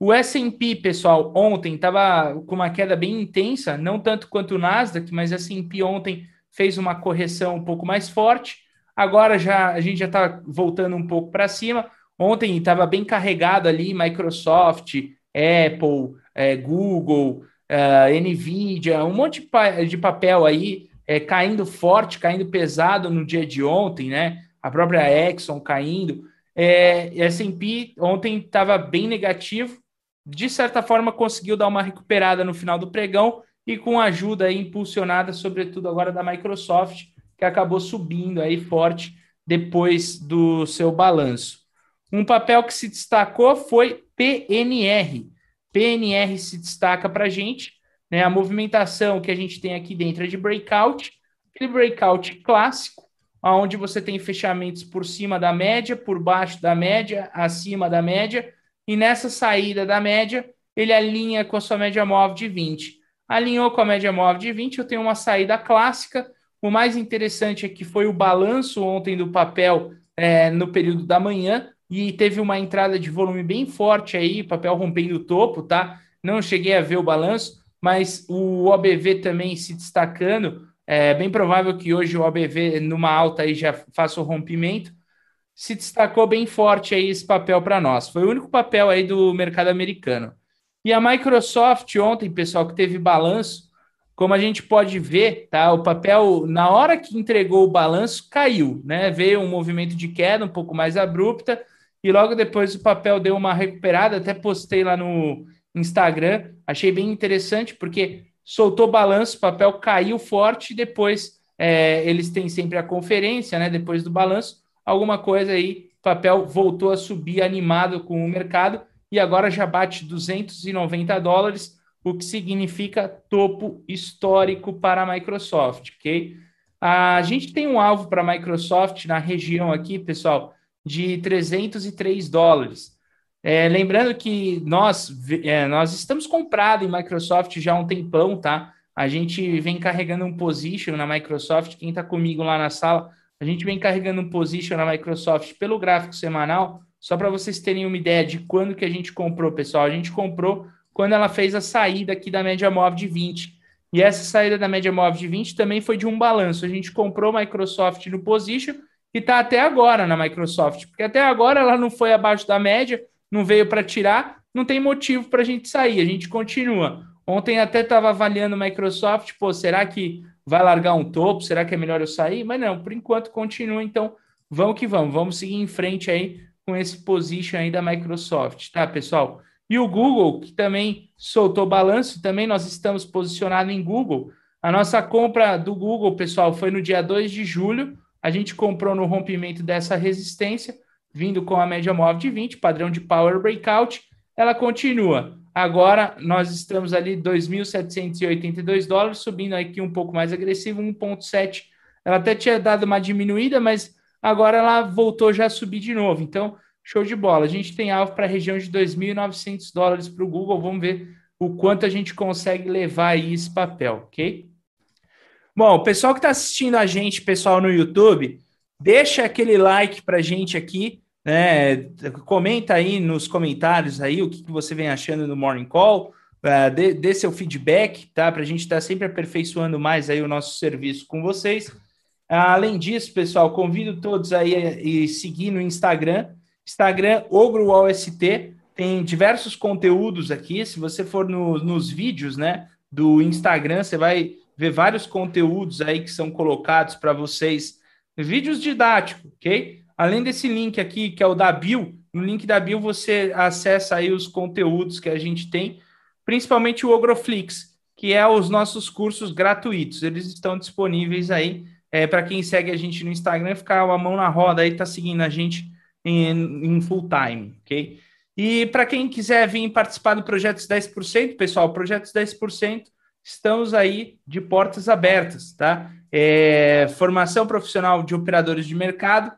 O S&P, pessoal, ontem estava com uma queda bem intensa, não tanto quanto o Nasdaq, mas S&P ontem fez uma correção um pouco mais forte. Agora já a gente já está voltando um pouco para cima. Ontem estava bem carregado ali Microsoft, Apple, é, Google, é, Nvidia, um monte de, pa de papel aí é, caindo forte, caindo pesado no dia de ontem, né? A própria Exxon caindo. S&P ontem estava bem negativo. De certa forma conseguiu dar uma recuperada no final do pregão e com ajuda aí impulsionada, sobretudo agora da Microsoft, que acabou subindo aí forte depois do seu balanço. Um papel que se destacou foi PNR. PNR se destaca para a gente, né? A movimentação que a gente tem aqui dentro é de breakout, aquele breakout clássico, onde você tem fechamentos por cima da média, por baixo da média, acima da média, e nessa saída da média, ele alinha com a sua média móvel de 20 alinhou com a média móvel de 20, eu tenho uma saída clássica. O mais interessante é que foi o balanço ontem do papel é, no período da manhã e teve uma entrada de volume bem forte aí, papel rompendo o topo, tá? Não cheguei a ver o balanço, mas o OBV também se destacando. É bem provável que hoje o OBV, numa alta, aí já faça o rompimento. Se destacou bem forte aí esse papel para nós. Foi o único papel aí do mercado americano. E a Microsoft ontem, pessoal, que teve balanço, como a gente pode ver, tá? O papel, na hora que entregou o balanço, caiu, né? Veio um movimento de queda um pouco mais abrupta, e logo depois o papel deu uma recuperada, até postei lá no Instagram, achei bem interessante, porque soltou balanço, o papel caiu forte, depois é, eles têm sempre a conferência, né? Depois do balanço, alguma coisa aí, papel voltou a subir animado com o mercado e agora já bate 290 dólares, o que significa topo histórico para a Microsoft, ok? A gente tem um alvo para a Microsoft na região aqui, pessoal, de 303 dólares. É, lembrando que nós, é, nós estamos comprados em Microsoft já há um tempão, tá? A gente vem carregando um position na Microsoft. Quem está comigo lá na sala, a gente vem carregando um position na Microsoft pelo gráfico semanal, só para vocês terem uma ideia de quando que a gente comprou, pessoal. A gente comprou quando ela fez a saída aqui da média móvel de 20. E essa saída da média móvel de 20 também foi de um balanço. A gente comprou Microsoft no position e está até agora na Microsoft, porque até agora ela não foi abaixo da média, não veio para tirar, não tem motivo para a gente sair, a gente continua. Ontem até estava avaliando Microsoft, pô, será que vai largar um topo? Será que é melhor eu sair? Mas não, por enquanto continua, então vamos que vamos, vamos seguir em frente aí com esse position aí da Microsoft, tá, pessoal? E o Google, que também soltou balanço, também nós estamos posicionados em Google. A nossa compra do Google, pessoal, foi no dia 2 de julho, a gente comprou no rompimento dessa resistência, vindo com a média móvel de 20, padrão de Power Breakout, ela continua. Agora nós estamos ali 2.782 dólares, subindo aqui um pouco mais agressivo, 1.7. Ela até tinha dado uma diminuída, mas agora ela voltou já a subir de novo. Então, show de bola. A gente tem alvo para a região de 2.900 dólares para o Google. Vamos ver o quanto a gente consegue levar aí esse papel, ok? Bom, o pessoal que está assistindo a gente, pessoal no YouTube, deixa aquele like para a gente aqui, né? Comenta aí nos comentários aí o que, que você vem achando do Morning Call, uh, dê, dê, seu feedback, tá? Para a gente estar tá sempre aperfeiçoando mais aí o nosso serviço com vocês. além disso, pessoal, convido todos aí a, a seguir no Instagram, Instagram OgroOST, tem diversos conteúdos aqui. Se você for no, nos vídeos, né, do Instagram, você vai ver vários conteúdos aí que são colocados para vocês, vídeos didáticos, ok? Além desse link aqui, que é o da Bio, no link da Bio você acessa aí os conteúdos que a gente tem, principalmente o Ogroflix, que é os nossos cursos gratuitos. Eles estão disponíveis aí é, para quem segue a gente no Instagram, ficar a mão na roda aí, tá seguindo a gente em, em full time, ok? E para quem quiser vir participar do Projetos 10%, pessoal, Projetos 10%, estamos aí de portas abertas, tá? É, formação profissional de operadores de mercado,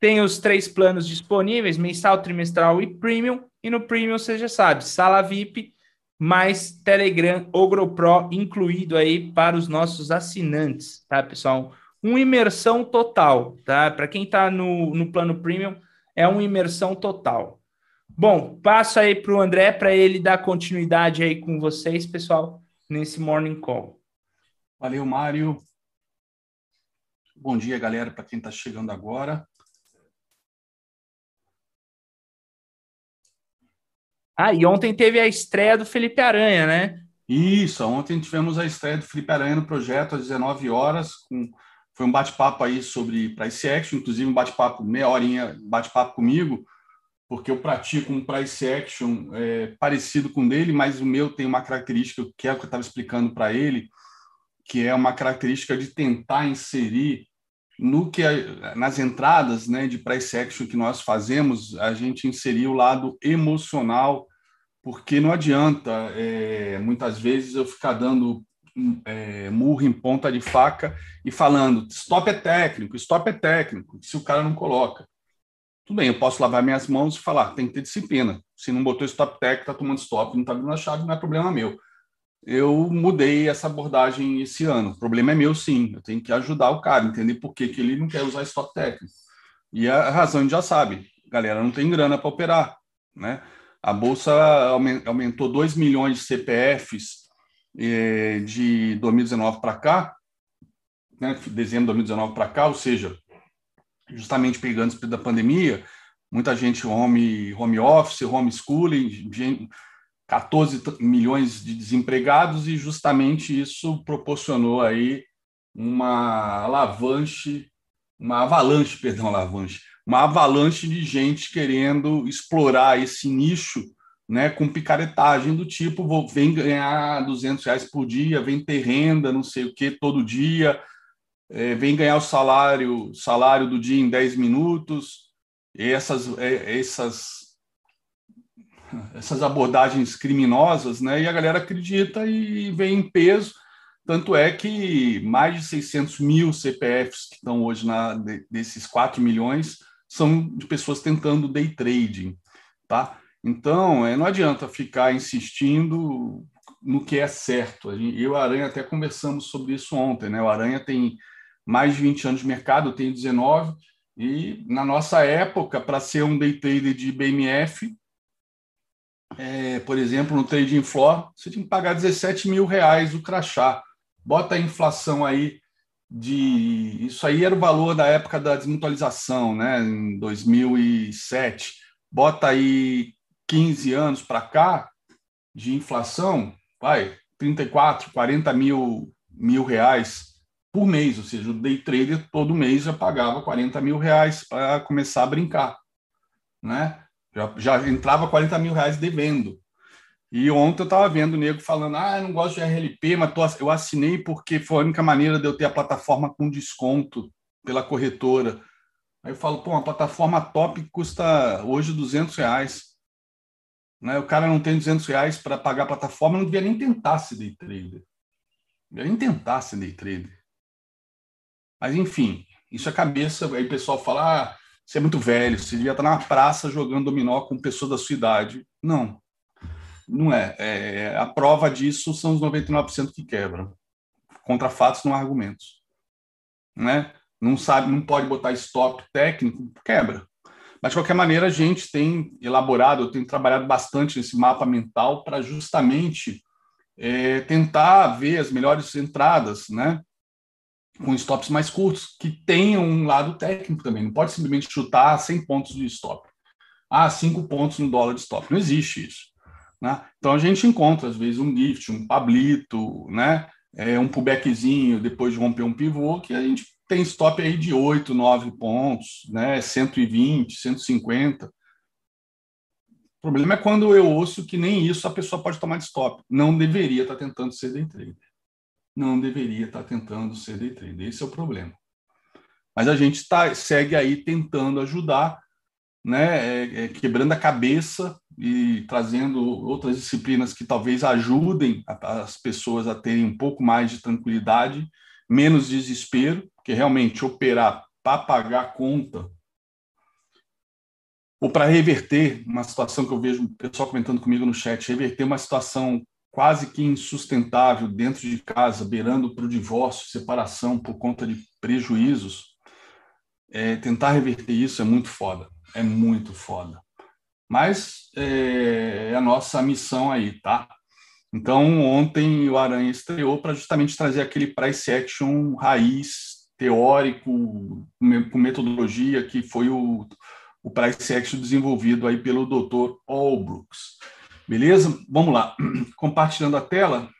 tem os três planos disponíveis, mensal, trimestral e premium, e no premium você já sabe, sala VIP, mais Telegram Ogro Pro incluído aí para os nossos assinantes, tá, pessoal? Uma imersão total, tá? Para quem está no, no plano premium, é uma imersão total. Bom, passo aí para o André para ele dar continuidade aí com vocês, pessoal nesse morning call. Valeu, Mário. Bom dia, galera, para quem está chegando agora. Ah, e ontem teve a estreia do Felipe Aranha, né? Isso, ontem tivemos a estreia do Felipe Aranha no projeto às 19 horas. Com, foi um bate-papo aí sobre price action, inclusive um bate-papo, meia horinha, bate-papo comigo porque eu pratico um price action é, parecido com o dele, mas o meu tem uma característica que é o que eu estava explicando para ele, que é uma característica de tentar inserir no que nas entradas né, de price action que nós fazemos, a gente inserir o lado emocional, porque não adianta é, muitas vezes eu ficar dando é, murro em ponta de faca e falando stop é técnico, stop é técnico, se o cara não coloca. Tudo bem, eu posso lavar minhas mãos e falar, tem que ter disciplina. Se não botou stop tech, tá tomando stop, não tá abrindo a chave, não é problema meu. Eu mudei essa abordagem esse ano. O problema é meu, sim. Eu tenho que ajudar o cara, entender por que, que ele não quer usar stop técnico. E a razão a gente já sabe. Galera, não tem grana para operar, né? A bolsa aumentou 2 milhões de CPFs é, de 2019 para cá, né, dezembro de 2019 para cá, ou seja, justamente pegando o da pandemia, muita gente home, home office, homeschooling, 14 milhões de desempregados e justamente isso proporcionou aí uma alavanche, uma avalanche, perdão, alavanche, uma avalanche de gente querendo explorar esse nicho, né, com picaretagem do tipo, vou, vem ganhar 200 reais por dia, vem ter renda, não sei o que, todo dia, é, vem ganhar o salário, salário do dia em 10 minutos, essas, é, essas essas abordagens criminosas, né? E a galera acredita e vem em peso. Tanto é que mais de 600 mil CPFs que estão hoje na, desses 4 milhões são de pessoas tentando day trading, tá? Então, é, não adianta ficar insistindo no que é certo. Eu e o Aranha até conversamos sobre isso ontem, né? O Aranha tem mais de 20 anos de mercado, eu tenho 19, e na nossa época, para ser um day trader de BMF, é, por exemplo, no trading floor, você tinha que pagar 17 mil reais o crachá. Bota a inflação aí de. Isso aí era o valor da época da desmutualização, né? Em 2007. Bota aí 15 anos para cá de inflação, vai, 34, 40 mil, mil reais por mês. Ou seja, o day trader todo mês já pagava 40 mil reais para começar a brincar, né? Já, já entrava 40 mil reais devendo. E ontem eu estava vendo o nego falando: ah, eu não gosto de RLP, mas tô, eu assinei porque foi a única maneira de eu ter a plataforma com desconto pela corretora. Aí eu falo: pô, uma plataforma top custa hoje 200 reais. Né? O cara não tem 200 reais para pagar a plataforma, não devia nem tentar ser day trader. Não devia nem tentar ser day trader. Mas, enfim, isso é cabeça. Aí o pessoal fala: ah, você é muito velho, você devia estar na praça jogando dominó com pessoas da sua idade. Não, não é. é a prova disso são os 99% que quebram. Contra fatos, não há argumentos. Né? Não sabe, não pode botar stop técnico, quebra. Mas, de qualquer maneira, a gente tem elaborado, eu tenho trabalhado bastante nesse mapa mental para justamente é, tentar ver as melhores entradas, né? Com stops mais curtos, que tenham um lado técnico também. Não pode simplesmente chutar 100 pontos de stop. Ah, 5 pontos no dólar de stop. Não existe isso. Né? Então a gente encontra, às vezes, um gift, um pablito, né? É, um pullbackzinho depois de romper um pivô, que a gente tem stop aí de 8, 9 pontos, né? 120, 150. O problema é quando eu ouço que nem isso a pessoa pode tomar de stop. Não deveria estar tentando ser day trader não deveria estar tentando ser day trader. Esse é o problema. Mas a gente tá, segue aí tentando ajudar, né, é, é, quebrando a cabeça e trazendo outras disciplinas que talvez ajudem a, as pessoas a terem um pouco mais de tranquilidade, menos desespero, porque realmente operar para pagar conta ou para reverter uma situação que eu vejo o pessoal comentando comigo no chat, reverter uma situação quase que insustentável dentro de casa, beirando para o divórcio, separação por conta de prejuízos, é, tentar reverter isso é muito foda, é muito foda. Mas é, é a nossa missão aí, tá? Então, ontem o Aranha estreou para justamente trazer aquele price action raiz, teórico, com metodologia, que foi o, o price action desenvolvido aí pelo Dr. Allbrooks. Beleza? Vamos lá. (clears throat) Compartilhando a tela.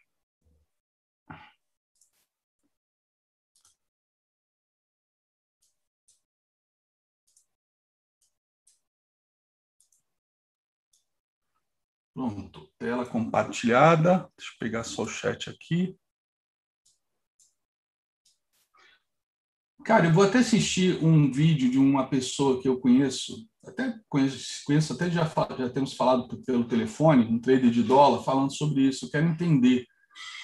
Pronto, tela compartilhada. Deixa eu pegar só o chat aqui. Cara, eu vou até assistir um vídeo de uma pessoa que eu conheço, até conheço, conheço até já, já temos falado pelo telefone, um trader de dólar, falando sobre isso. Eu quero entender,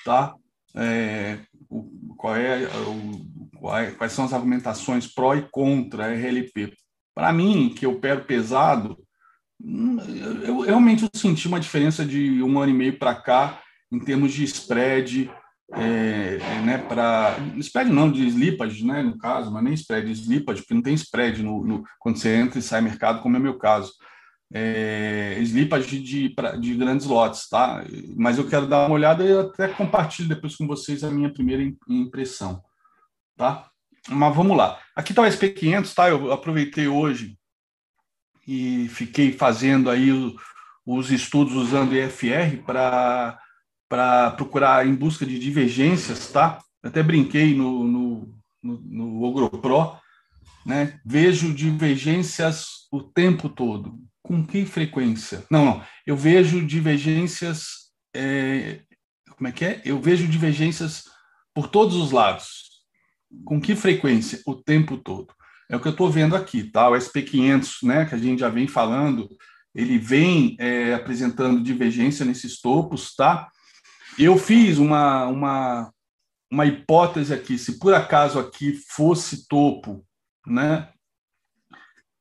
tá? É, o, qual é, o, qual é, quais são as argumentações pró e contra a RLP. Para mim, que eu opero pesado, hum, eu, eu realmente senti uma diferença de um ano e meio para cá em termos de spread, é, é, né, para spread não de slippage, né, no caso, mas nem spread, slippage, porque não tem spread no, no, quando você entra e sai mercado, como é meu caso. é, slippage de, de, de, grandes lotes, tá? Mas eu quero dar uma olhada e até compartilho depois com vocês a minha primeira impressão, tá? Mas vamos lá. Aqui está o SP500, tá? Eu aproveitei hoje e fiquei fazendo aí os estudos usando EFR para para procurar em busca de divergências, tá? Até brinquei no, no, no, no OgroPro, né? Vejo divergências o tempo todo. Com que frequência? Não, não. Eu vejo divergências. É, como é que é? Eu vejo divergências por todos os lados. Com que frequência? O tempo todo. É o que eu estou vendo aqui, tá? O SP500, né, que a gente já vem falando, ele vem é, apresentando divergência nesses topos, tá? Eu fiz uma, uma, uma hipótese aqui, se por acaso aqui fosse topo, né?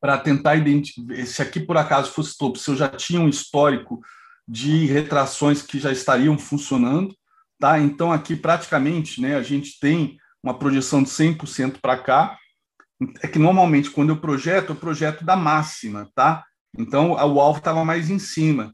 Para tentar identificar, se aqui por acaso fosse topo, se eu já tinha um histórico de retrações que já estariam funcionando, tá? Então aqui praticamente, né, a gente tem uma projeção de 100% para cá. É que normalmente quando eu projeto, eu projeto da máxima, tá? Então o alvo estava mais em cima.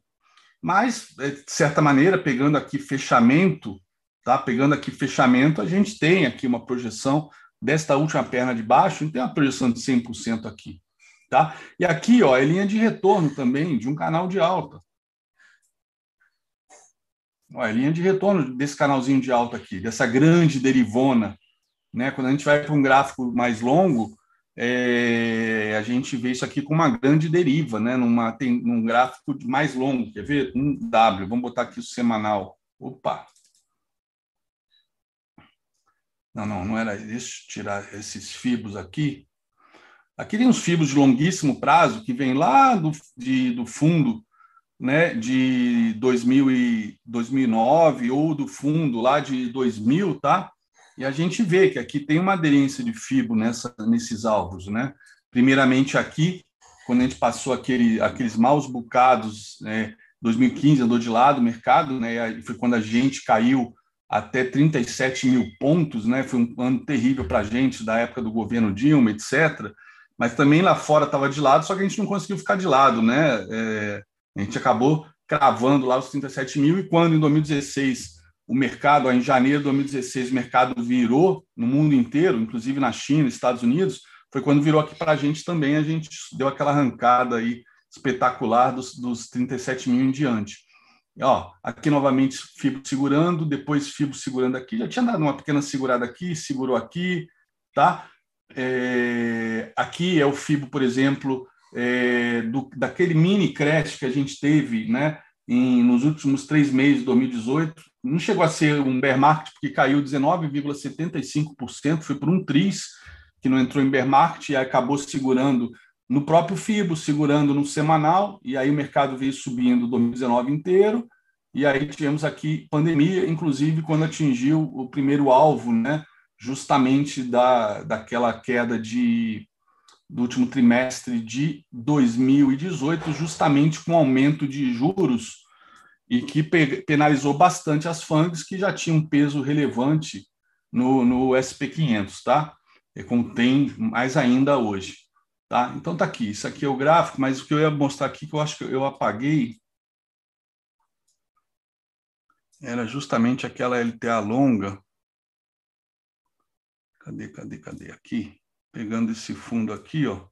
Mas, é, de certa maneira, pegando aqui fechamento, tá? Pegando aqui fechamento, a gente tem aqui uma projeção desta última perna de baixo, então tem uma projeção de 100% aqui, tá? E aqui, ó, é linha de retorno também de um canal de alta. Ó, é linha de retorno desse canalzinho de alta aqui, dessa grande derivona, né? Quando a gente vai para um gráfico mais longo, é, a gente vê isso aqui com uma grande deriva, né? Numa, tem, num gráfico mais longo, quer ver? Um W, vamos botar aqui o semanal. Opa! Não, não, não era. Eu tirar esses fibos aqui. Aqui tem uns fibos de longuíssimo prazo que vem lá do, de, do fundo né, de 2000 e 2009 ou do fundo lá de 2000, tá? E a gente vê que aqui tem uma aderência de FIBO nessa, nesses alvos. Né? Primeiramente, aqui, quando a gente passou aquele, aqueles maus bocados, né, 2015 andou de lado o mercado, né, foi quando a gente caiu até 37 mil pontos, né, foi um ano terrível para a gente, da época do governo Dilma, etc. Mas também lá fora estava de lado, só que a gente não conseguiu ficar de lado. Né? É, a gente acabou cravando lá os 37 mil, e quando em 2016 o mercado, em janeiro de 2016, o mercado virou no mundo inteiro, inclusive na China, Estados Unidos, foi quando virou aqui para a gente também, a gente deu aquela arrancada aí espetacular dos, dos 37 mil em diante. E, ó, aqui novamente fibro segurando, depois fibro segurando aqui, já tinha dado uma pequena segurada aqui, segurou aqui, tá? É, aqui é o fibro, por exemplo, é, do, daquele mini crash que a gente teve, né? Em, nos últimos três meses de 2018, não chegou a ser um bear market, porque caiu 19,75%, foi por um tris que não entrou em bear market e acabou segurando no próprio FIBO, segurando no semanal, e aí o mercado veio subindo 2019 inteiro, e aí tivemos aqui pandemia, inclusive quando atingiu o primeiro alvo, né, justamente da, daquela queda de, do último trimestre de 2018, justamente com aumento de juros e que penalizou bastante as FANGs, que já tinham um peso relevante no, no SP500, tá? E como tem mais ainda hoje, tá? Então tá aqui, isso aqui é o gráfico, mas o que eu ia mostrar aqui, que eu acho que eu apaguei, era justamente aquela LTA longa. Cadê, cadê, cadê? Aqui, pegando esse fundo aqui, ó.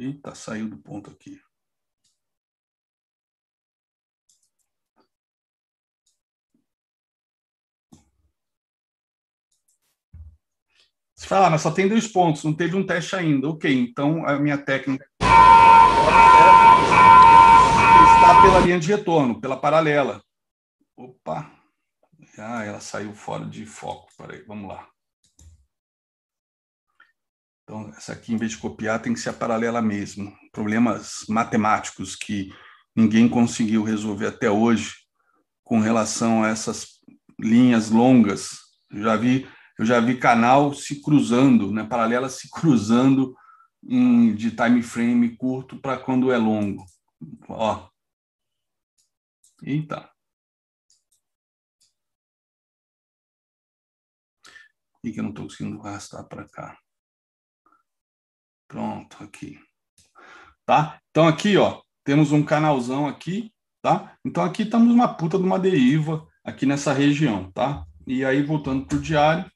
Eita, saiu do ponto aqui. Você fala, mas só tem dois pontos, não teve um teste ainda. Ok, então a minha técnica está pela linha de retorno, pela paralela. Opa! Ah, ela saiu fora de foco. Peraí, vamos lá. Então, essa aqui, em vez de copiar, tem que ser a paralela mesmo. Problemas matemáticos que ninguém conseguiu resolver até hoje com relação a essas linhas longas. Eu já vi, eu já vi canal se cruzando, né, paralela se cruzando em, de time frame curto para quando é longo. Ó. Eita. E que eu não estou conseguindo arrastar para cá. Pronto, aqui. Tá? Então aqui, ó, temos um canalzão aqui, tá? Então aqui estamos uma puta de uma deriva aqui nessa região, tá? E aí voltando para o diário,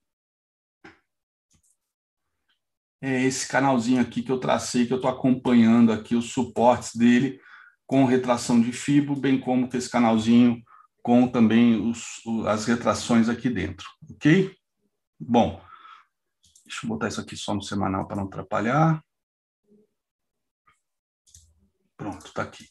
é esse canalzinho aqui que eu tracei, que eu estou acompanhando aqui os suportes dele com retração de fibro, bem como com esse canalzinho com também os, as retrações aqui dentro, ok? Bom, deixa eu botar isso aqui só no semanal para não atrapalhar. Pronto, está aqui.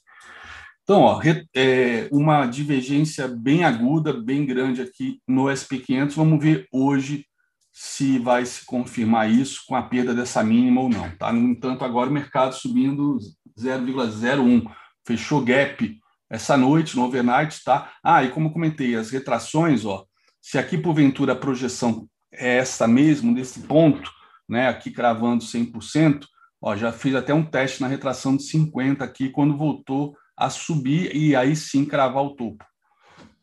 Então, ó, é, uma divergência bem aguda, bem grande aqui no SP500. Vamos ver hoje se vai se confirmar isso com a perda dessa mínima ou não. Tá? No entanto, agora o mercado subindo 0,01, fechou gap essa noite no overnight, tá? Ah, e como comentei, as retrações, ó, se aqui porventura a projeção é essa mesmo, nesse ponto, né, aqui cravando 100%, ó, já fiz até um teste na retração de 50 aqui quando voltou a subir e aí sim cravar o topo,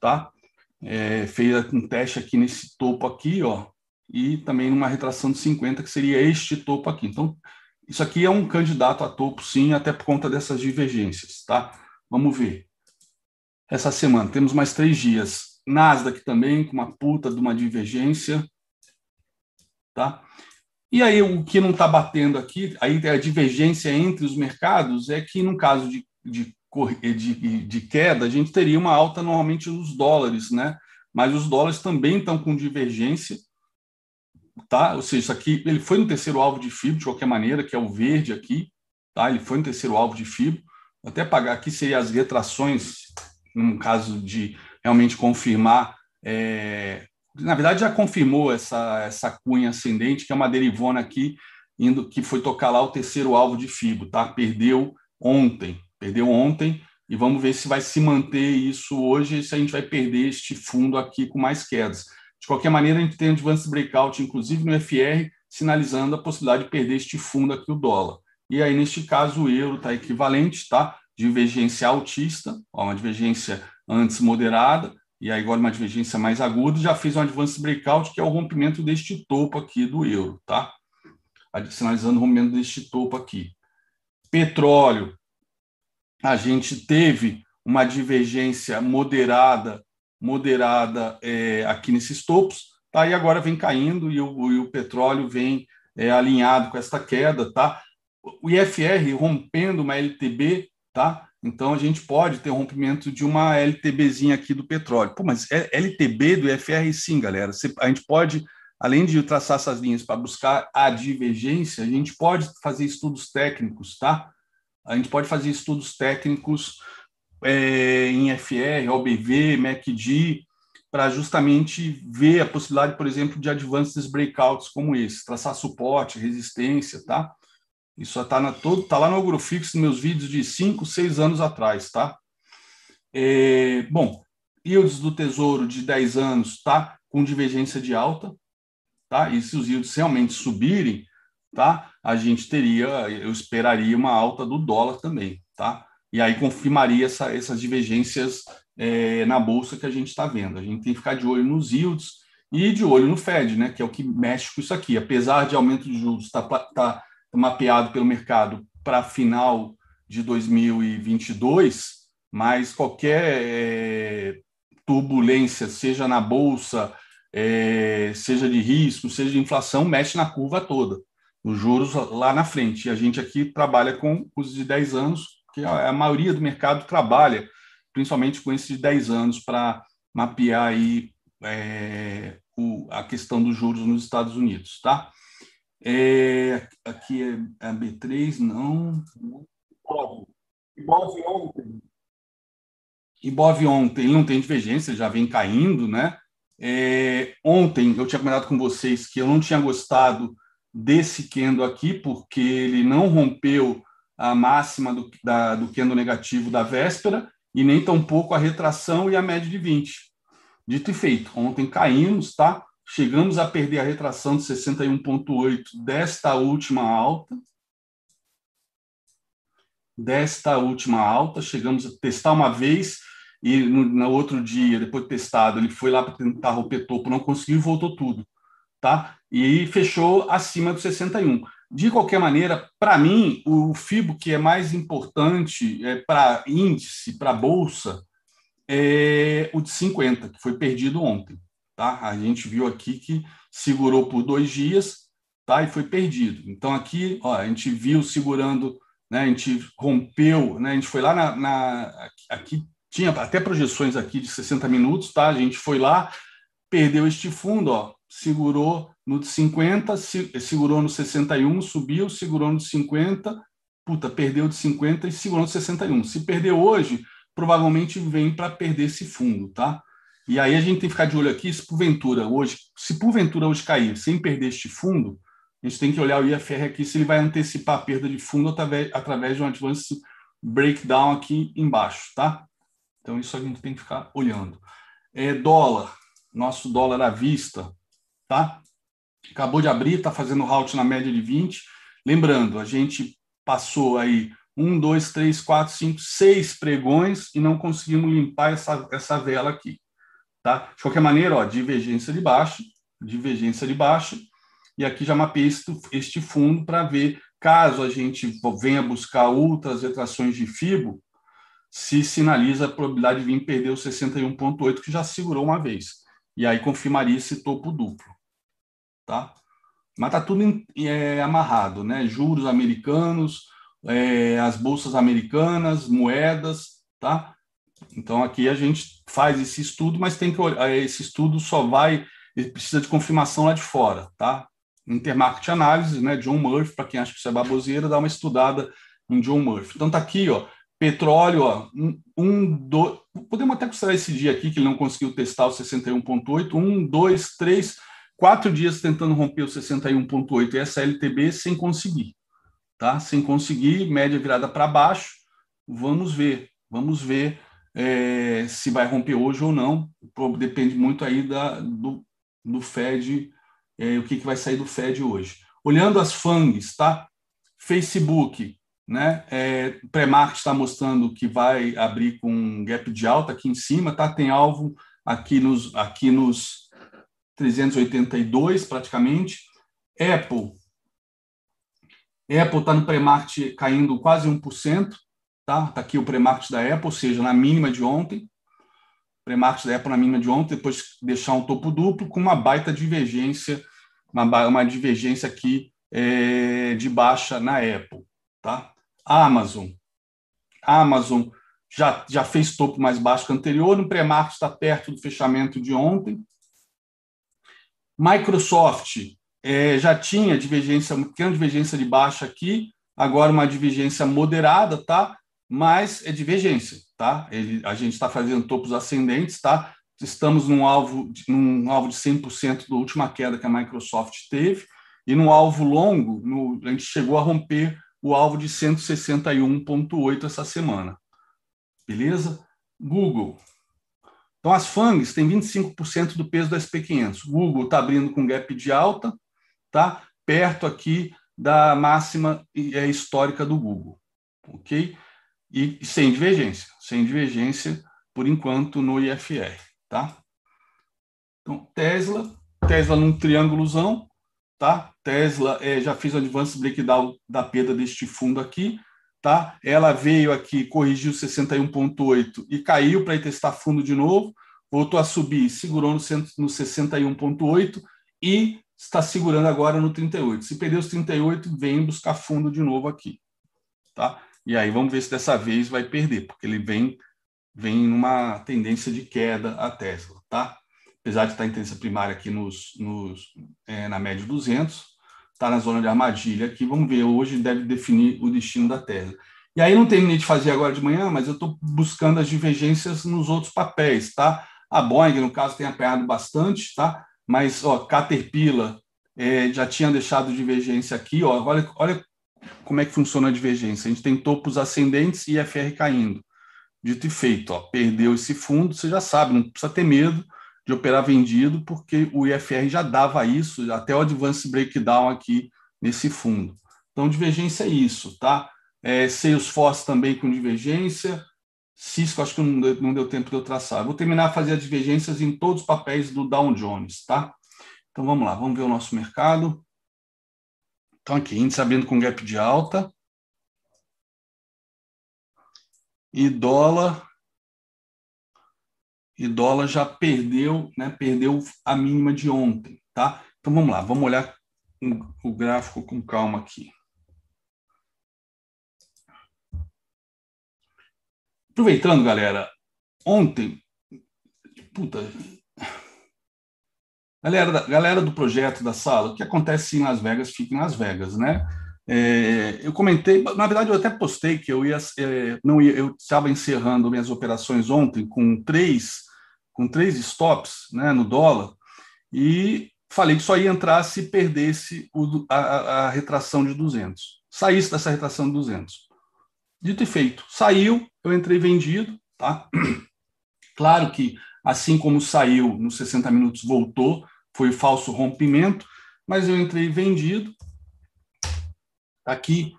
tá? É, fez um teste aqui nesse topo aqui, ó, e também numa retração de 50 que seria este topo aqui. Então, isso aqui é um candidato a topo, sim, até por conta dessas divergências, tá? Vamos ver essa semana. Temos mais três dias. Nasdaq também, com uma puta de uma divergência. Tá? E aí, o que não está batendo aqui, aí a divergência entre os mercados é que, no caso de, de, de, de queda, a gente teria uma alta normalmente nos dólares, né? Mas os dólares também estão com divergência, tá? Ou seja, isso aqui, ele foi no terceiro alvo de FIBO, de qualquer maneira, que é o verde aqui, tá? Ele foi no terceiro alvo de. Vou até pagar aqui seria as retrações num caso de realmente confirmar, é, na verdade já confirmou essa, essa cunha ascendente, que é uma derivona aqui, indo, que foi tocar lá o terceiro alvo de FIBO, tá? Perdeu ontem, perdeu ontem, e vamos ver se vai se manter isso hoje, se a gente vai perder este fundo aqui com mais quedas. De qualquer maneira, a gente tem advance breakout, inclusive no FR, sinalizando a possibilidade de perder este fundo aqui, o dólar. E aí, neste caso, o euro está equivalente, tá? divergência altista, ó, uma divergência antes moderada, e aí agora uma divergência mais aguda, já fez um advance breakout, que é o rompimento deste topo aqui do euro, tá? Sinalizando o rompimento deste topo aqui. Petróleo, a gente teve uma divergência moderada, moderada é, aqui nesses topos, tá? E agora vem caindo e o, e o petróleo vem é, alinhado com esta queda, tá? O IFR rompendo uma LTB tá? Então a gente pode ter um rompimento de uma LTBzinha aqui do petróleo. Pô, mas é LTB do FR sim, galera. A gente pode, além de traçar essas linhas para buscar a divergência, a gente pode fazer estudos técnicos, tá? A gente pode fazer estudos técnicos é, em FR, OBV, MACD, para justamente ver a possibilidade, por exemplo, de advances breakouts como esse, traçar suporte, resistência, tá? Isso está tá lá no Agrofix, nos meus vídeos de 5, 6 anos atrás, tá? É, bom, yields do Tesouro de 10 anos tá com divergência de alta, tá? E se os yields realmente subirem, tá? A gente teria, eu esperaria uma alta do dólar também, tá? E aí confirmaria essa, essas divergências é, na bolsa que a gente está vendo. A gente tem que ficar de olho nos yields e de olho no Fed, né? Que é o que mexe com isso aqui. Apesar de aumento de juros estar tá, tá mapeado pelo mercado para final de 2022, mas qualquer é, turbulência, seja na bolsa, é, seja de risco, seja de inflação, mexe na curva toda. Os juros lá na frente. E a gente aqui trabalha com os de 10 anos, que a, maioria do mercado trabalha, principalmente com esses de 10 anos, para mapear aí, é, a questão dos juros nos Estados Unidos. Tá? É, aqui é a B3, não. Ibov ontem. Ibov ontem, ele não tem divergência, já vem caindo, né? É, ontem eu tinha comentado com vocês que eu não tinha gostado desse Kendo aqui, porque ele não rompeu a máxima do, da, do Kendo negativo da véspera e nem tampouco a retração e a média de 20. Dito e feito, ontem caímos, tá? Chegamos a perder a retração de 61,8 desta última alta. Desta última alta, chegamos a testar uma vez e no, no outro dia, depois de testado, ele foi lá para tentar romper topo, não conseguiu voltou tudo. tá? E fechou acima do 61. De qualquer maneira, para mim, o FIBO que é mais importante é, para índice, para bolsa, é o de 50, que foi perdido ontem. Tá? A gente viu aqui que segurou por dois dias tá? e foi perdido. Então, aqui ó, a gente viu segurando, né? a gente rompeu, né? a gente foi lá na, na. Aqui tinha até projeções aqui de 60 minutos, tá? a gente foi lá, perdeu este fundo, ó, segurou no de 50, segurou no 61, subiu, segurou no 50, puta, perdeu de 50 e segurou no 61. Se perdeu hoje, provavelmente vem para perder esse fundo, tá? E aí a gente tem que ficar de olho aqui, se porventura hoje, se porventura hoje cair sem perder este fundo, a gente tem que olhar o IFR aqui se ele vai antecipar a perda de fundo através, de um advance breakdown aqui embaixo, tá? Então isso a gente tem que ficar olhando. É dólar, nosso dólar à vista, tá? Acabou de abrir, está fazendo halt na média de 20. Lembrando, a gente passou aí um, dois, três, quatro, cinco, seis pregões e não conseguimos limpar essa, essa vela aqui. Tá? De qualquer maneira, ó, divergência de baixa, divergência de baixa, e aqui já mapeei este, este fundo para ver, caso a gente venha buscar outras retrações de FIBO, se sinaliza a probabilidade de vir perder o 61,8, que já segurou uma vez. E aí confirmaria esse topo duplo tá? Mas está tudo é, amarrado, né? Juros americanos, é, as bolsas americanas, moedas, tá? Então aqui a gente faz esse estudo, mas tem que é, esse estudo só vai ele precisa de confirmação lá de fora, tá? Intermarket Análise, né? John Murphy, para quem acha que isso é baboseira, dá uma estudada em John Murphy. Então tá aqui, ó, petróleo, ó, um, um dois, podemos até considerar esse dia aqui que ele não conseguiu testar o 61.8, um, dois, três, quatro dias tentando romper o 61,8 e essa LTB sem conseguir, tá? Sem conseguir, média virada para baixo. Vamos ver, vamos ver é, se vai romper hoje ou não. Depende muito aí da, do, do Fed, é, o que, que vai sair do Fed hoje. Olhando as FANGs, tá? Facebook, né? É, Pré-market está mostrando que vai abrir com um gap de alta aqui em cima, tá? Tem alvo aqui nos, aqui nos 382 praticamente. Apple. Apple está no pré-market caindo quase 1%. Tá? Tá aqui o pré-market da Apple, ou seja, na mínima de ontem. Pré-market da Apple na mínima de ontem, depois deixar um topo duplo com uma baita divergência, uma, uma divergência aqui é, de baixa na Apple. Tá? Amazon. Amazon já, já fez topo mais baixo que anterior, no pré-market está perto do fechamento de ontem. Microsoft é, já tinha divergência, uma pequena divergência de baixa aqui, agora uma divergência moderada, tá? Mas é divergência, tá? Ele, a gente está fazendo topos ascendentes, tá? Estamos num alvo, num alvo de 100% da última queda que a Microsoft teve, e no alvo longo, no, a gente chegou a romper o alvo de 161,8 essa semana. Beleza? Google, então, as FANGs têm 25% do peso do SP500. Google está abrindo com gap de alta, tá? perto aqui da máxima é, histórica do Google. Ok? E sem divergência. Sem divergência, por enquanto, no IFR. Tá? Então, Tesla. Tesla num triângulozão. Tá? Tesla é, já fez o advance breakdown da perda deste fundo aqui. Tá? Ela veio aqui, corrigiu 61,8 e caiu para testar fundo de novo, voltou a subir, segurou no, no 61,8 e está segurando agora no 38. Se perder os 38, vem buscar fundo de novo aqui. Tá? E aí vamos ver se dessa vez vai perder, porque ele vem vem numa tendência de queda a Tesla, tá? Apesar de estar em tendência primária aqui nos, nos é, na média 200, está na zona de armadilha aqui. Vamos ver, hoje deve definir o destino da Tesla. E aí não terminei de fazer agora de manhã, mas eu estou buscando as divergências nos outros papéis, tá? A Boeing, no caso, tem apanhado bastante, tá? Mas, ó, Caterpillar é, já tinha deixado divergência aqui, ó. Olha, olha como é que funciona a divergência. A gente tem topos ascendentes e FR caindo. Dito e feito, ó, perdeu esse fundo, você já sabe, não precisa ter medo de operar vendido, porque o IFR já dava isso, até o advance breakdown aqui nesse fundo. Então, divergência é isso, tá? É, Salesforce também com divergência, Cisco acho que não deu, não deu tempo de eu traçar. Vou terminar a fazer as divergências em todos os papéis do Dow Jones, tá? Então vamos lá, vamos ver o nosso mercado. Então aqui, índice abrindo com gap de alta. E dólar e dólar já perdeu, né, perdeu a mínima de ontem, tá? Então vamos lá, vamos olhar o gráfico com calma aqui. Aproveitando, galera, ontem, puta, galera, galera do projeto da sala, o que acontece em Las Vegas fica em Las Vegas, né? É, eu comentei, na verdade eu até postei que eu ia, é, não ia, eu estava encerrando minhas operações ontem com três, com três stops, né, no dólar e falei que só ia entrar se perdesse o, a, a retração de 200, saísse dessa retração de 200. Dito e feito, saiu, eu entrei vendido, tá? (clears throat) Claro que assim como saiu nos 60 minutos, voltou, foi falso rompimento, mas eu entrei vendido. Aqui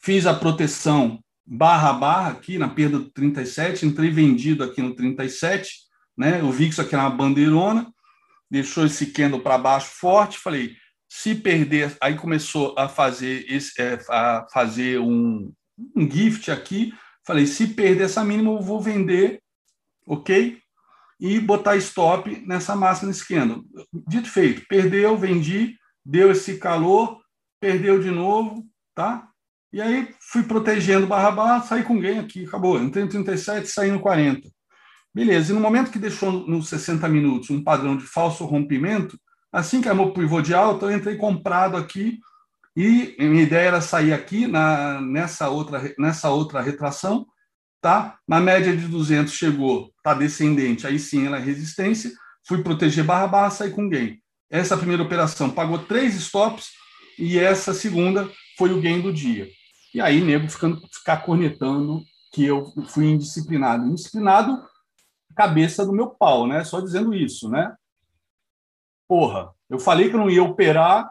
fiz a proteção barra barra aqui na perda do 37, entrei vendido aqui no 37, né? Eu vi que isso aqui era uma bandeirona, deixou esse candle para baixo forte, falei, se perder, aí começou a fazer esse, é, a fazer um, um gift aqui. Falei, se perder essa mínima, eu vou vender, ok? E botar stop nessa máxima nesse candle. Dito feito, perdeu, vendi, deu esse calor, perdeu de novo, tá? E aí fui protegendo barra barra, saí com ganho aqui, acabou. Entrei no 37, saí no 40. Beleza, e no momento que deixou nos 60 minutos um padrão de falso rompimento, assim que armou pivô de alta, eu entrei comprado aqui e minha ideia era sair aqui na, nessa, outra, nessa outra retração, tá? Na média de 200 chegou, tá descendente, aí sim ela é resistência, fui proteger barra barra, sair com gain. Essa primeira operação pagou três stops e essa segunda foi o gain do dia. E aí, nego ficando, ficar cornetando que eu fui indisciplinado. Indisciplinado, cabeça do meu pau, né? Só dizendo isso, né? Porra, eu falei que eu não ia operar,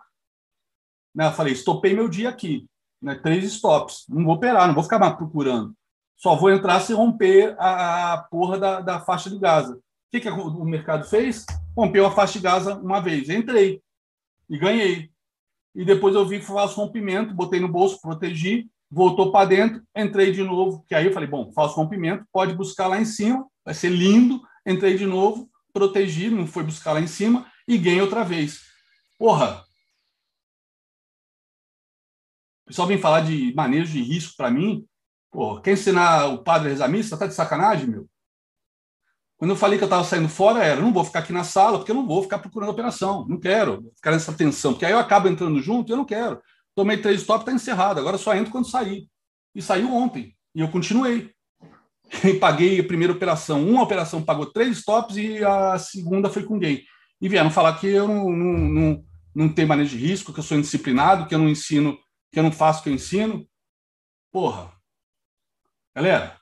né? Eu falei, estopei meu dia aqui, né? três stops. Não vou operar, não vou ficar mais procurando. Só vou entrar se romper a, a porra da, da faixa de Gaza. O que, que o mercado fez? Rompeu a faixa de Gaza uma vez. Entrei e ganhei. E depois eu vi que falso rompimento, botei no bolso, protegi, voltou para dentro, entrei de novo, que aí eu falei, bom, falso rompimento, pode buscar lá em cima, vai ser lindo. Entrei de novo, protegi, não foi buscar lá em cima e ganhei outra vez. Porra, o pessoal vem falar de manejo de risco para mim. Pô, quer ensinar o padre a rezar missa? Tá de sacanagem, meu? Quando eu falei que eu estava saindo fora, era, não vou ficar aqui na sala, porque eu não vou ficar procurando operação. Não quero ficar nessa tensão, porque aí eu acabo entrando junto e eu não quero. Tomei três stop, está encerrado. Agora só entro quando sair. E saiu ontem. E eu continuei. (laughs) E paguei a primeira operação. Uma operação pagou três stops e a segunda foi com gain. E vieram falar que eu não, não, não, não tenho manejo de risco, que eu sou indisciplinado, que eu não ensino que eu não faço o que eu ensino. Porra. Galera,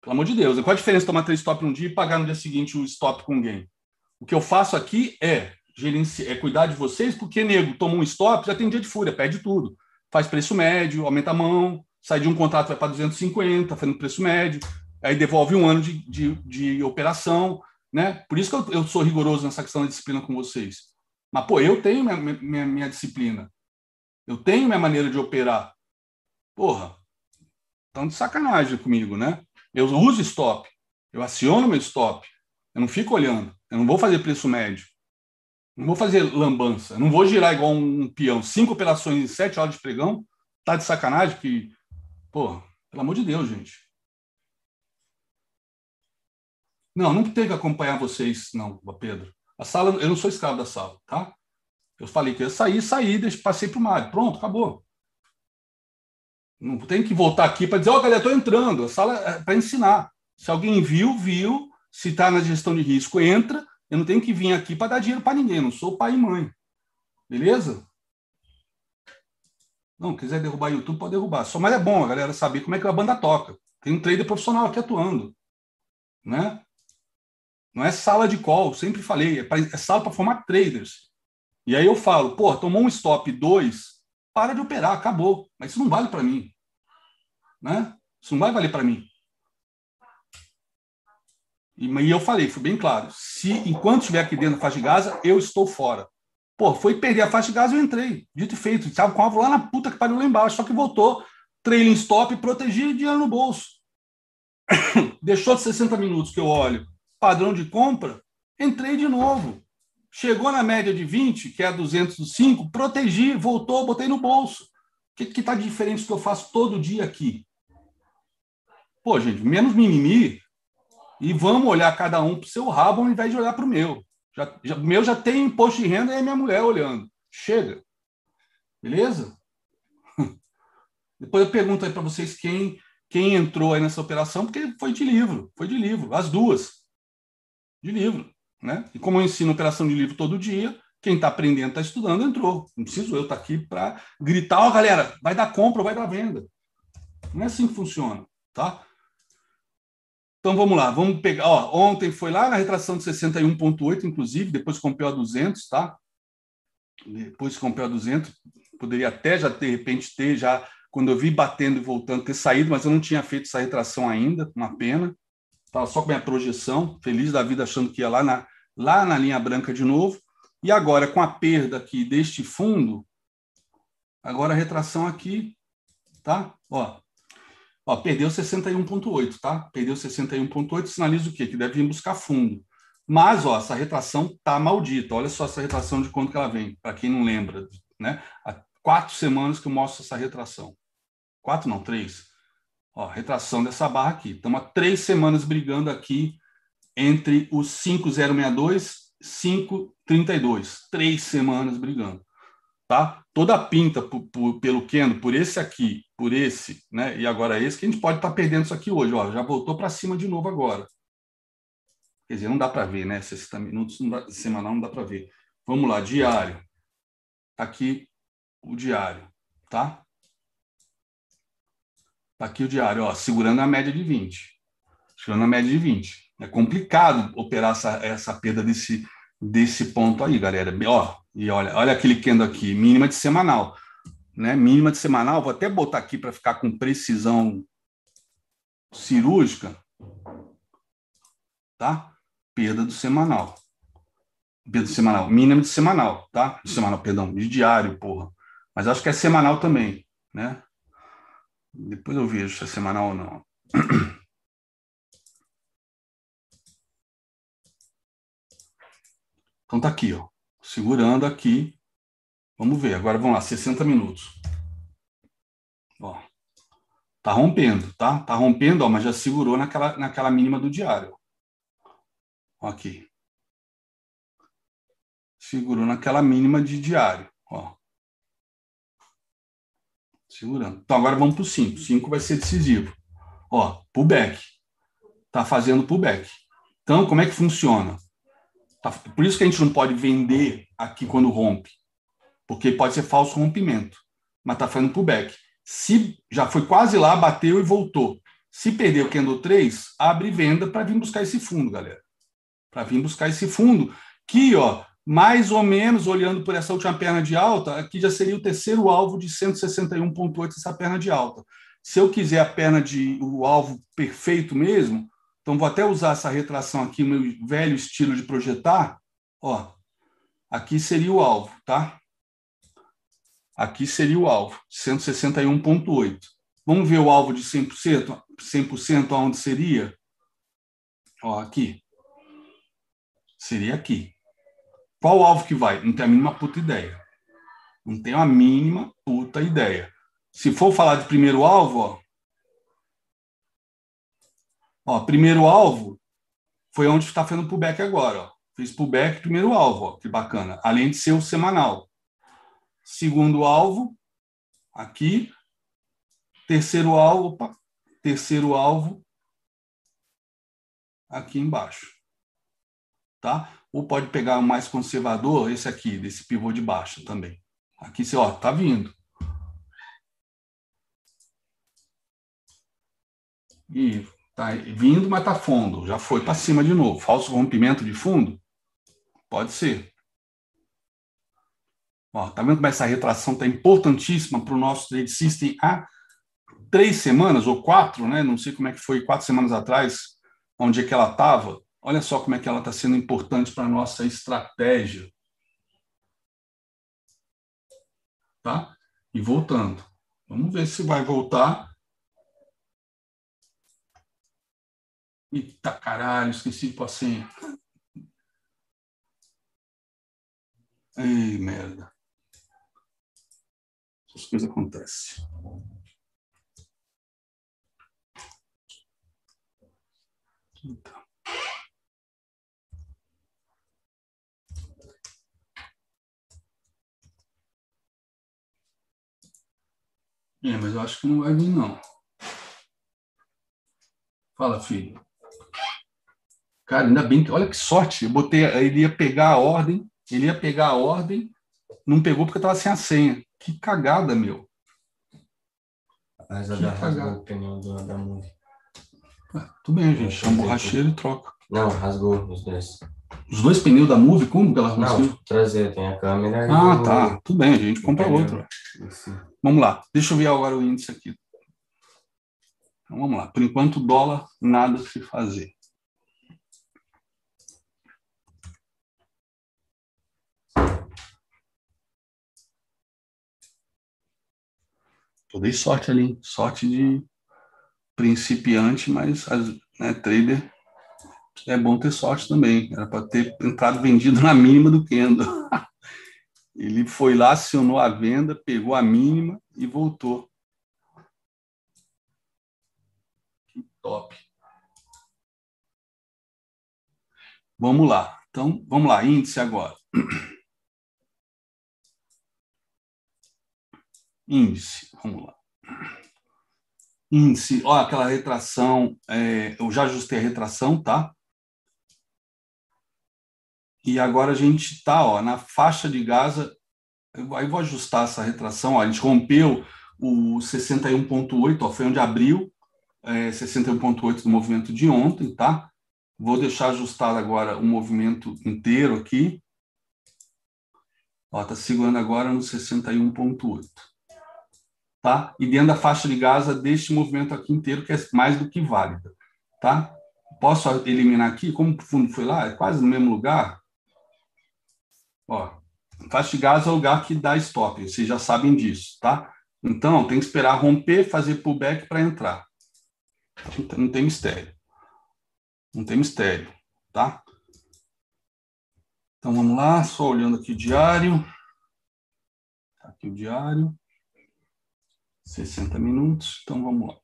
pelo amor de Deus, qual a diferença de tomar três stop num dia e pagar no dia seguinte o stop com alguém? O que eu faço aqui é, gerenci... é cuidar de vocês, porque, nego, toma um stop, já tem dia de fúria, pede tudo. Faz preço médio, aumenta a mão, sai de um contrato, vai para 250, fazendo preço médio, aí devolve um ano de, de, de operação, né? Por isso que eu, eu, sou rigoroso nessa questão da disciplina com vocês. Mas, pô, eu tenho minha, minha, minha disciplina. Eu tenho minha maneira de operar. Porra, estão de sacanagem comigo, né? Eu uso stop, eu aciono meu stop, eu não fico olhando, eu não vou fazer preço médio, não vou fazer lambança, não vou girar igual um peão, cinco operações em sete horas de pregão, tá de sacanagem que, porra, pelo amor de Deus, gente. Não, não tenho que acompanhar vocês, não, Pedro. A sala, eu não sou escravo da sala, tá? Eu falei que ia sair, saí, passei para o Mário. Pronto, acabou. Não tem que voltar aqui para dizer, ó, oh, galera, estou entrando. A sala é para ensinar. Se alguém viu, viu. Se está na gestão de risco, entra. Eu não tenho que vir aqui para dar dinheiro para ninguém. Não sou pai e mãe. Beleza? Não, quiser derrubar o YouTube, pode derrubar. Só mais é bom a galera saber como é que a banda toca. Tem um trader profissional aqui atuando. Né? Não é sala de call, sempre falei. É, pra, é sala para formar traders. E aí eu falo, pô, tomou um stop 2, para de operar, acabou. Mas isso não vale para mim. Né? Isso não vai valer para mim. E, e eu falei, fui bem claro, se enquanto estiver aqui dentro da faixa de Gaza, eu estou fora. Pô, foi perder a faixa de gás, eu entrei. Dito e feito. Estava com alvo lá na puta que pariu lá embaixo. Só que voltou. Trailing stop, protegi dinheiro no bolso. (coughs) Deixou de 60 minutos que eu olho. Padrão de compra, entrei de novo. Chegou na média de 20, que é a 205, protegi, voltou, botei no bolso. O que está diferente do que eu faço todo dia aqui? Pô, gente, menos mimimi e vamos olhar cada um para o seu rabo ao invés de olhar para o meu. Já, já, meu já tem imposto de renda e é minha mulher olhando. Chega. Beleza? (laughs) Depois eu pergunto aí para vocês quem, quem entrou aí nessa operação, porque foi de livro, foi de livro, as duas. De livro. Né? E como eu ensino operação de livro todo dia, quem está aprendendo, está estudando, entrou. Não preciso eu estar tá aqui para gritar, ó, oh, galera, vai dar compra ou vai dar venda. Não é assim que funciona, tá? Então vamos lá, vamos pegar. Ó, ontem foi lá na retração de 61,8, inclusive, depois comprou a 200, tá? Depois comprou a 200, poderia até já, de repente, ter já, quando eu vi batendo e voltando, ter saído, mas eu não tinha feito essa retração ainda, uma pena. Estava só com a minha projeção, feliz da vida, achando que ia lá na, lá na linha branca de novo. E agora, com a perda aqui deste fundo, agora a retração aqui, tá? Ó, Ó, perdeu 61,8, tá? Perdeu 61,8, sinaliza o quê? Que deve vir buscar fundo. Mas, ó, essa retração tá maldita. Olha só essa retração de quanto que ela vem, para quem não lembra, né? Há quatro semanas que eu mostro essa retração. Quatro não, três. Ó, retração dessa barra aqui. Estamos há três semanas brigando aqui entre os 5062 e 532. Três semanas brigando tá? Toda a pinta por, por, pelo Kendo, por esse aqui, por esse, né? E agora esse, que a gente pode estar tá perdendo isso aqui hoje, ó, já voltou para cima de novo agora. Quer dizer, não dá para ver, né? 60 minutos não dá, semanal não dá para ver. Vamos lá, diário. Aqui o diário, tá? Tá aqui o diário, ó, segurando a média de 20. Segurando a média de 20. É complicado operar essa, essa perda desse, desse ponto aí, galera. Ó, e olha, olha aquele Kendo aqui, mínima de semanal. Né? Mínima de semanal, vou até botar aqui para ficar com precisão cirúrgica. Tá? Perda do semanal. Perda do semanal. Mínima de semanal, tá? De semanal, perdão, de diário, porra. Mas acho que é semanal também, né? Depois eu vejo se é semanal ou não. Então tá aqui, ó. Segurando aqui. Vamos ver. Agora vamos lá, 60 minutos. Ó. Tá rompendo, tá? Tá rompendo, ó, mas já segurou naquela, naquela mínima do diário. Ó, aqui. Segurou naquela mínima de diário, ó. Segurando. Então agora vamos para o 5. 5 vai ser decisivo. Ó, pullback. Tá fazendo pullback. Então, como é que funciona? Tá, por isso que a gente não pode vender aqui quando rompe, porque pode ser falso rompimento, mas está fazendo pullback. Se já foi quase lá, bateu e voltou. Se perder o candle 3, abre venda para vir buscar esse fundo, galera. Para vir buscar esse fundo, que, ó, mais ou menos, olhando por essa última perna de alta, aqui já seria o terceiro alvo de 161,8 essa perna de alta. Se eu quiser a perna de o alvo perfeito mesmo, então, vou até usar essa retração aqui, meu velho estilo de projetar. Ó, aqui seria o alvo, tá? Aqui seria o alvo, 161,8. Vamos ver o alvo de 100%? 100% aonde seria? Ó, aqui. Seria aqui. Qual o alvo que vai? Não tenho a mínima puta ideia. Não tenho a mínima puta ideia. Se for falar de primeiro alvo, ó, Ó, primeiro alvo foi onde está fazendo pullback agora. Ó. Fiz pullback, primeiro alvo, ó, que bacana. Além de ser o semanal. Segundo alvo, aqui. Terceiro alvo, opa, terceiro alvo, aqui embaixo. Tá? Ou pode pegar o mais conservador, esse aqui, desse pivô de baixo também. Aqui você, ó, tá vindo. E Tá vindo, mas tá fundo. Já foi para cima de novo. Falso rompimento de fundo? Pode ser. Ó, tá vendo como essa retração tá importantíssima para o nosso trade system há três semanas ou quatro, né? Não sei como é que foi quatro semanas atrás, onde é que ela estava. Olha só como é que ela está sendo importante para a nossa estratégia. tá? E voltando. Vamos ver se vai voltar. Eita caralho, esqueci de senha. Ei, merda. Essas coisas acontecem. Então. É, mas eu acho que não vai vir, não. Fala, filho. Cara, ainda bem que. Olha que sorte. Eu botei. Ele ia pegar a ordem. Ele ia pegar a ordem. Não pegou porque estava sem a senha. Que cagada, meu. Mas a da rasgou o pneu do, da Move. tudo bem, gente. Chama o borracheiro e troca. Não, rasgou os dois. Os dois pneus da Move, como que ela Não, traseiro, tem a câmera. Ah, o... tá. Tudo bem, a gente compra outro. Vamos lá. Deixa eu ver agora o índice aqui. Então, vamos lá. Por enquanto, dólar, nada se fazer. Eu dei sorte ali, sorte de principiante, mas né, trader é bom ter sorte também. Era para ter entrado vendido na mínima do Kendo. (laughs) Ele foi lá, acionou a venda, pegou a mínima e voltou. Que top. Vamos lá. Então, vamos lá, índice agora. (clears throat) Índice, vamos lá. Índice, ó, aquela retração, é, eu já ajustei a retração, tá? E agora a gente está na faixa de Gaza. Aí vou ajustar essa retração. Ó, a gente rompeu o 61,8, foi onde abriu, é, 61,8 do movimento de ontem, tá? Vou deixar ajustado agora o movimento inteiro aqui. Está segurando agora no 61,8. Tá? E dentro da faixa de Gaza deste movimento aqui inteiro, que é mais do que válida. Tá? Posso eliminar aqui, como o fundo foi lá, é quase no mesmo lugar, Ó, faixa de gás é o lugar que dá stop, vocês já sabem disso, tá? Então, tem que esperar romper, fazer pullback para entrar. Não tem mistério. Não tem mistério, tá? Então, vamos lá, só olhando aqui o diário. Tá aqui o diário. 60 minutos, então vamos lá.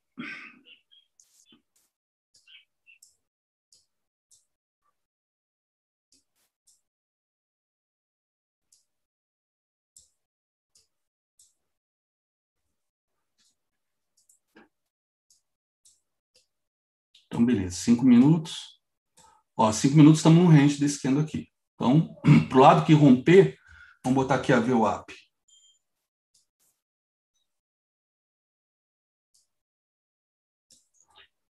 Então, beleza, cinco minutos. Ó, cinco minutos estamos no range desse candle aqui. Então, (clears throat) para o lado que romper, vamos botar aqui a VWAP.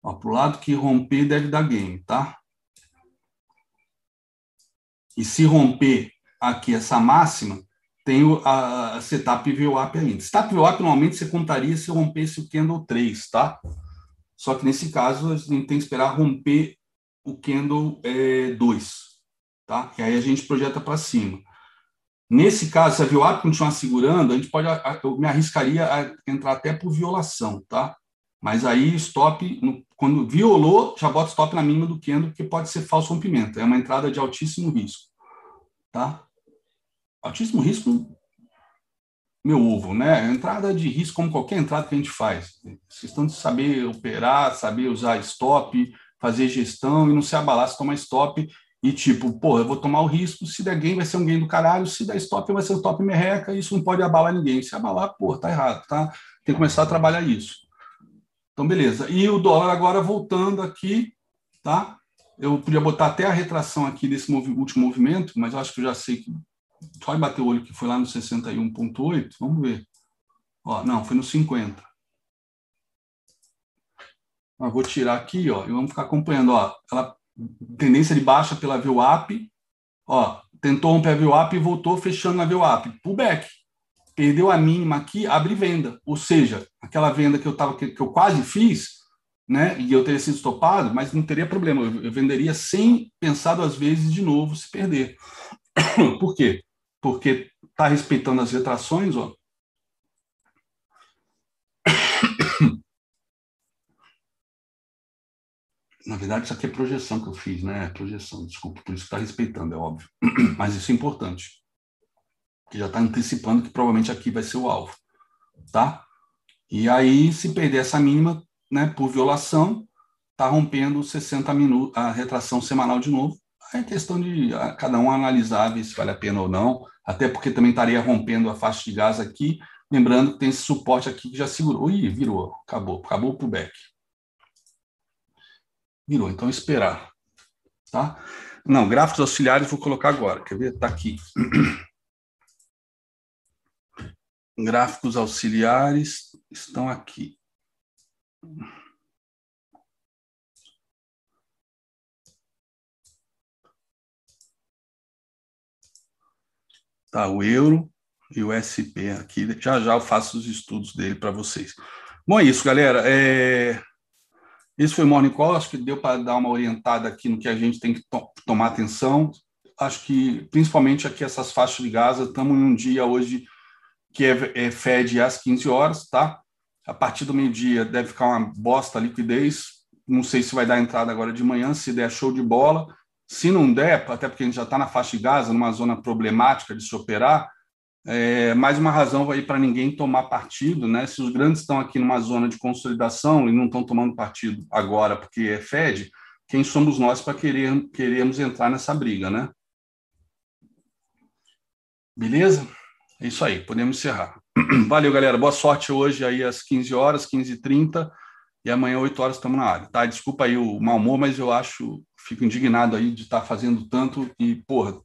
Para o lado que romper, deve dar game, tá? E se romper aqui essa máxima, tem a setup VWAP ainda. Setup VWAP, normalmente, você contaria se rompesse o candle 3, tá? Só que nesse caso a gente tem que esperar romper o candle é, 2, tá? E aí a gente projeta para cima. Nesse caso, se a VWAP continuar segurando, a gente pode, eu me arriscaria a entrar até por violação, tá? Mas aí stop, no, quando violou, já bota stop na mínima do candle, porque pode ser falso rompimento. É uma entrada de altíssimo risco, tá? Altíssimo risco meu ovo, né? Entrada de risco, como qualquer entrada que a gente faz. Questão de saber operar, saber usar stop, fazer gestão e não se abalar se tomar stop e tipo, pô, eu vou tomar o risco, se der gain vai ser um gain do caralho, se der stop vai ser um top merreca, isso não pode abalar ninguém. Se abalar, pô, tá errado, tá? Tem que começar a trabalhar isso. Então, beleza. E o dólar agora voltando aqui, tá? Eu podia botar até a retração aqui desse último movimento, mas eu acho que eu já sei que só bater o olho que foi lá no 61,8, vamos ver. Ó, não, foi no 50. Ó, vou tirar aqui, ó, e vamos ficar acompanhando, ó. Ela tendência de baixa pela VWAP, ó, tentou romper a VWAP e voltou fechando na VWAP. Pullback perdeu a mínima aqui, abre venda. Ou seja, aquela venda que eu, tava, que, que eu quase fiz, né, e eu teria sido estopado, mas não teria problema, eu, eu venderia sem pensar duas vezes de novo se perder. (coughs) Por quê? Porque está respeitando as retrações, ó. (coughs) Na verdade, isso aqui é projeção que eu fiz, né? É projeção, desculpa, por isso que está respeitando, é óbvio. (coughs) Mas isso é importante. Que já está antecipando que provavelmente aqui vai ser o alvo. Tá? E aí, se perder essa mínima, né, por violação, está rompendo 60 minutos, a retração semanal de novo. É questão de cada um analisar, ver se vale a pena ou não, até porque também estaria rompendo a faixa de gás aqui, lembrando que tem esse suporte aqui que já segurou. Ih, virou, acabou, acabou o back. Virou, então esperar. Tá? Não, gráficos auxiliares vou colocar agora, quer ver? Está aqui. (clears throat) Gráficos auxiliares estão aqui. Tá, o euro e o SP aqui. Já já eu faço os estudos dele para vocês. Bom, é isso, galera. É... Esse foi o Morning Call. Acho que deu para dar uma orientada aqui no que a gente tem que to tomar atenção. Acho que, principalmente aqui, essas faixas de Gaza, estamos em um dia hoje que é, é Fed às 15 horas, tá? A partir do meio-dia deve ficar uma bosta a liquidez. Não sei se vai dar entrada agora de manhã, se der show de bola. Se não der, até porque a gente já está na faixa de Gaza, numa zona problemática de se operar, é, mais uma razão vai para ninguém tomar partido, né? Se os grandes estão aqui numa zona de consolidação e não estão tomando partido agora porque é Fed, quem somos nós para querer, queremos entrar nessa briga, né? Beleza? É isso aí, podemos encerrar. (clears throat) Valeu, galera. Boa sorte hoje aí às 15 horas, 15h30, e amanhã, 8 horas, estamos na área. Tá? Desculpa aí o mau humor, mas eu acho fico indignado aí de estar fazendo tanto e, porra,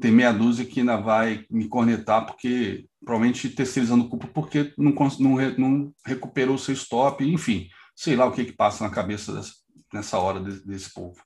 tem meia dúzia que ainda vai me cornetar porque provavelmente terceirizando culpa porque não, não, não recuperou o seu stop, enfim, sei lá o que que passa na cabeça dessa, nessa hora desse, desse povo.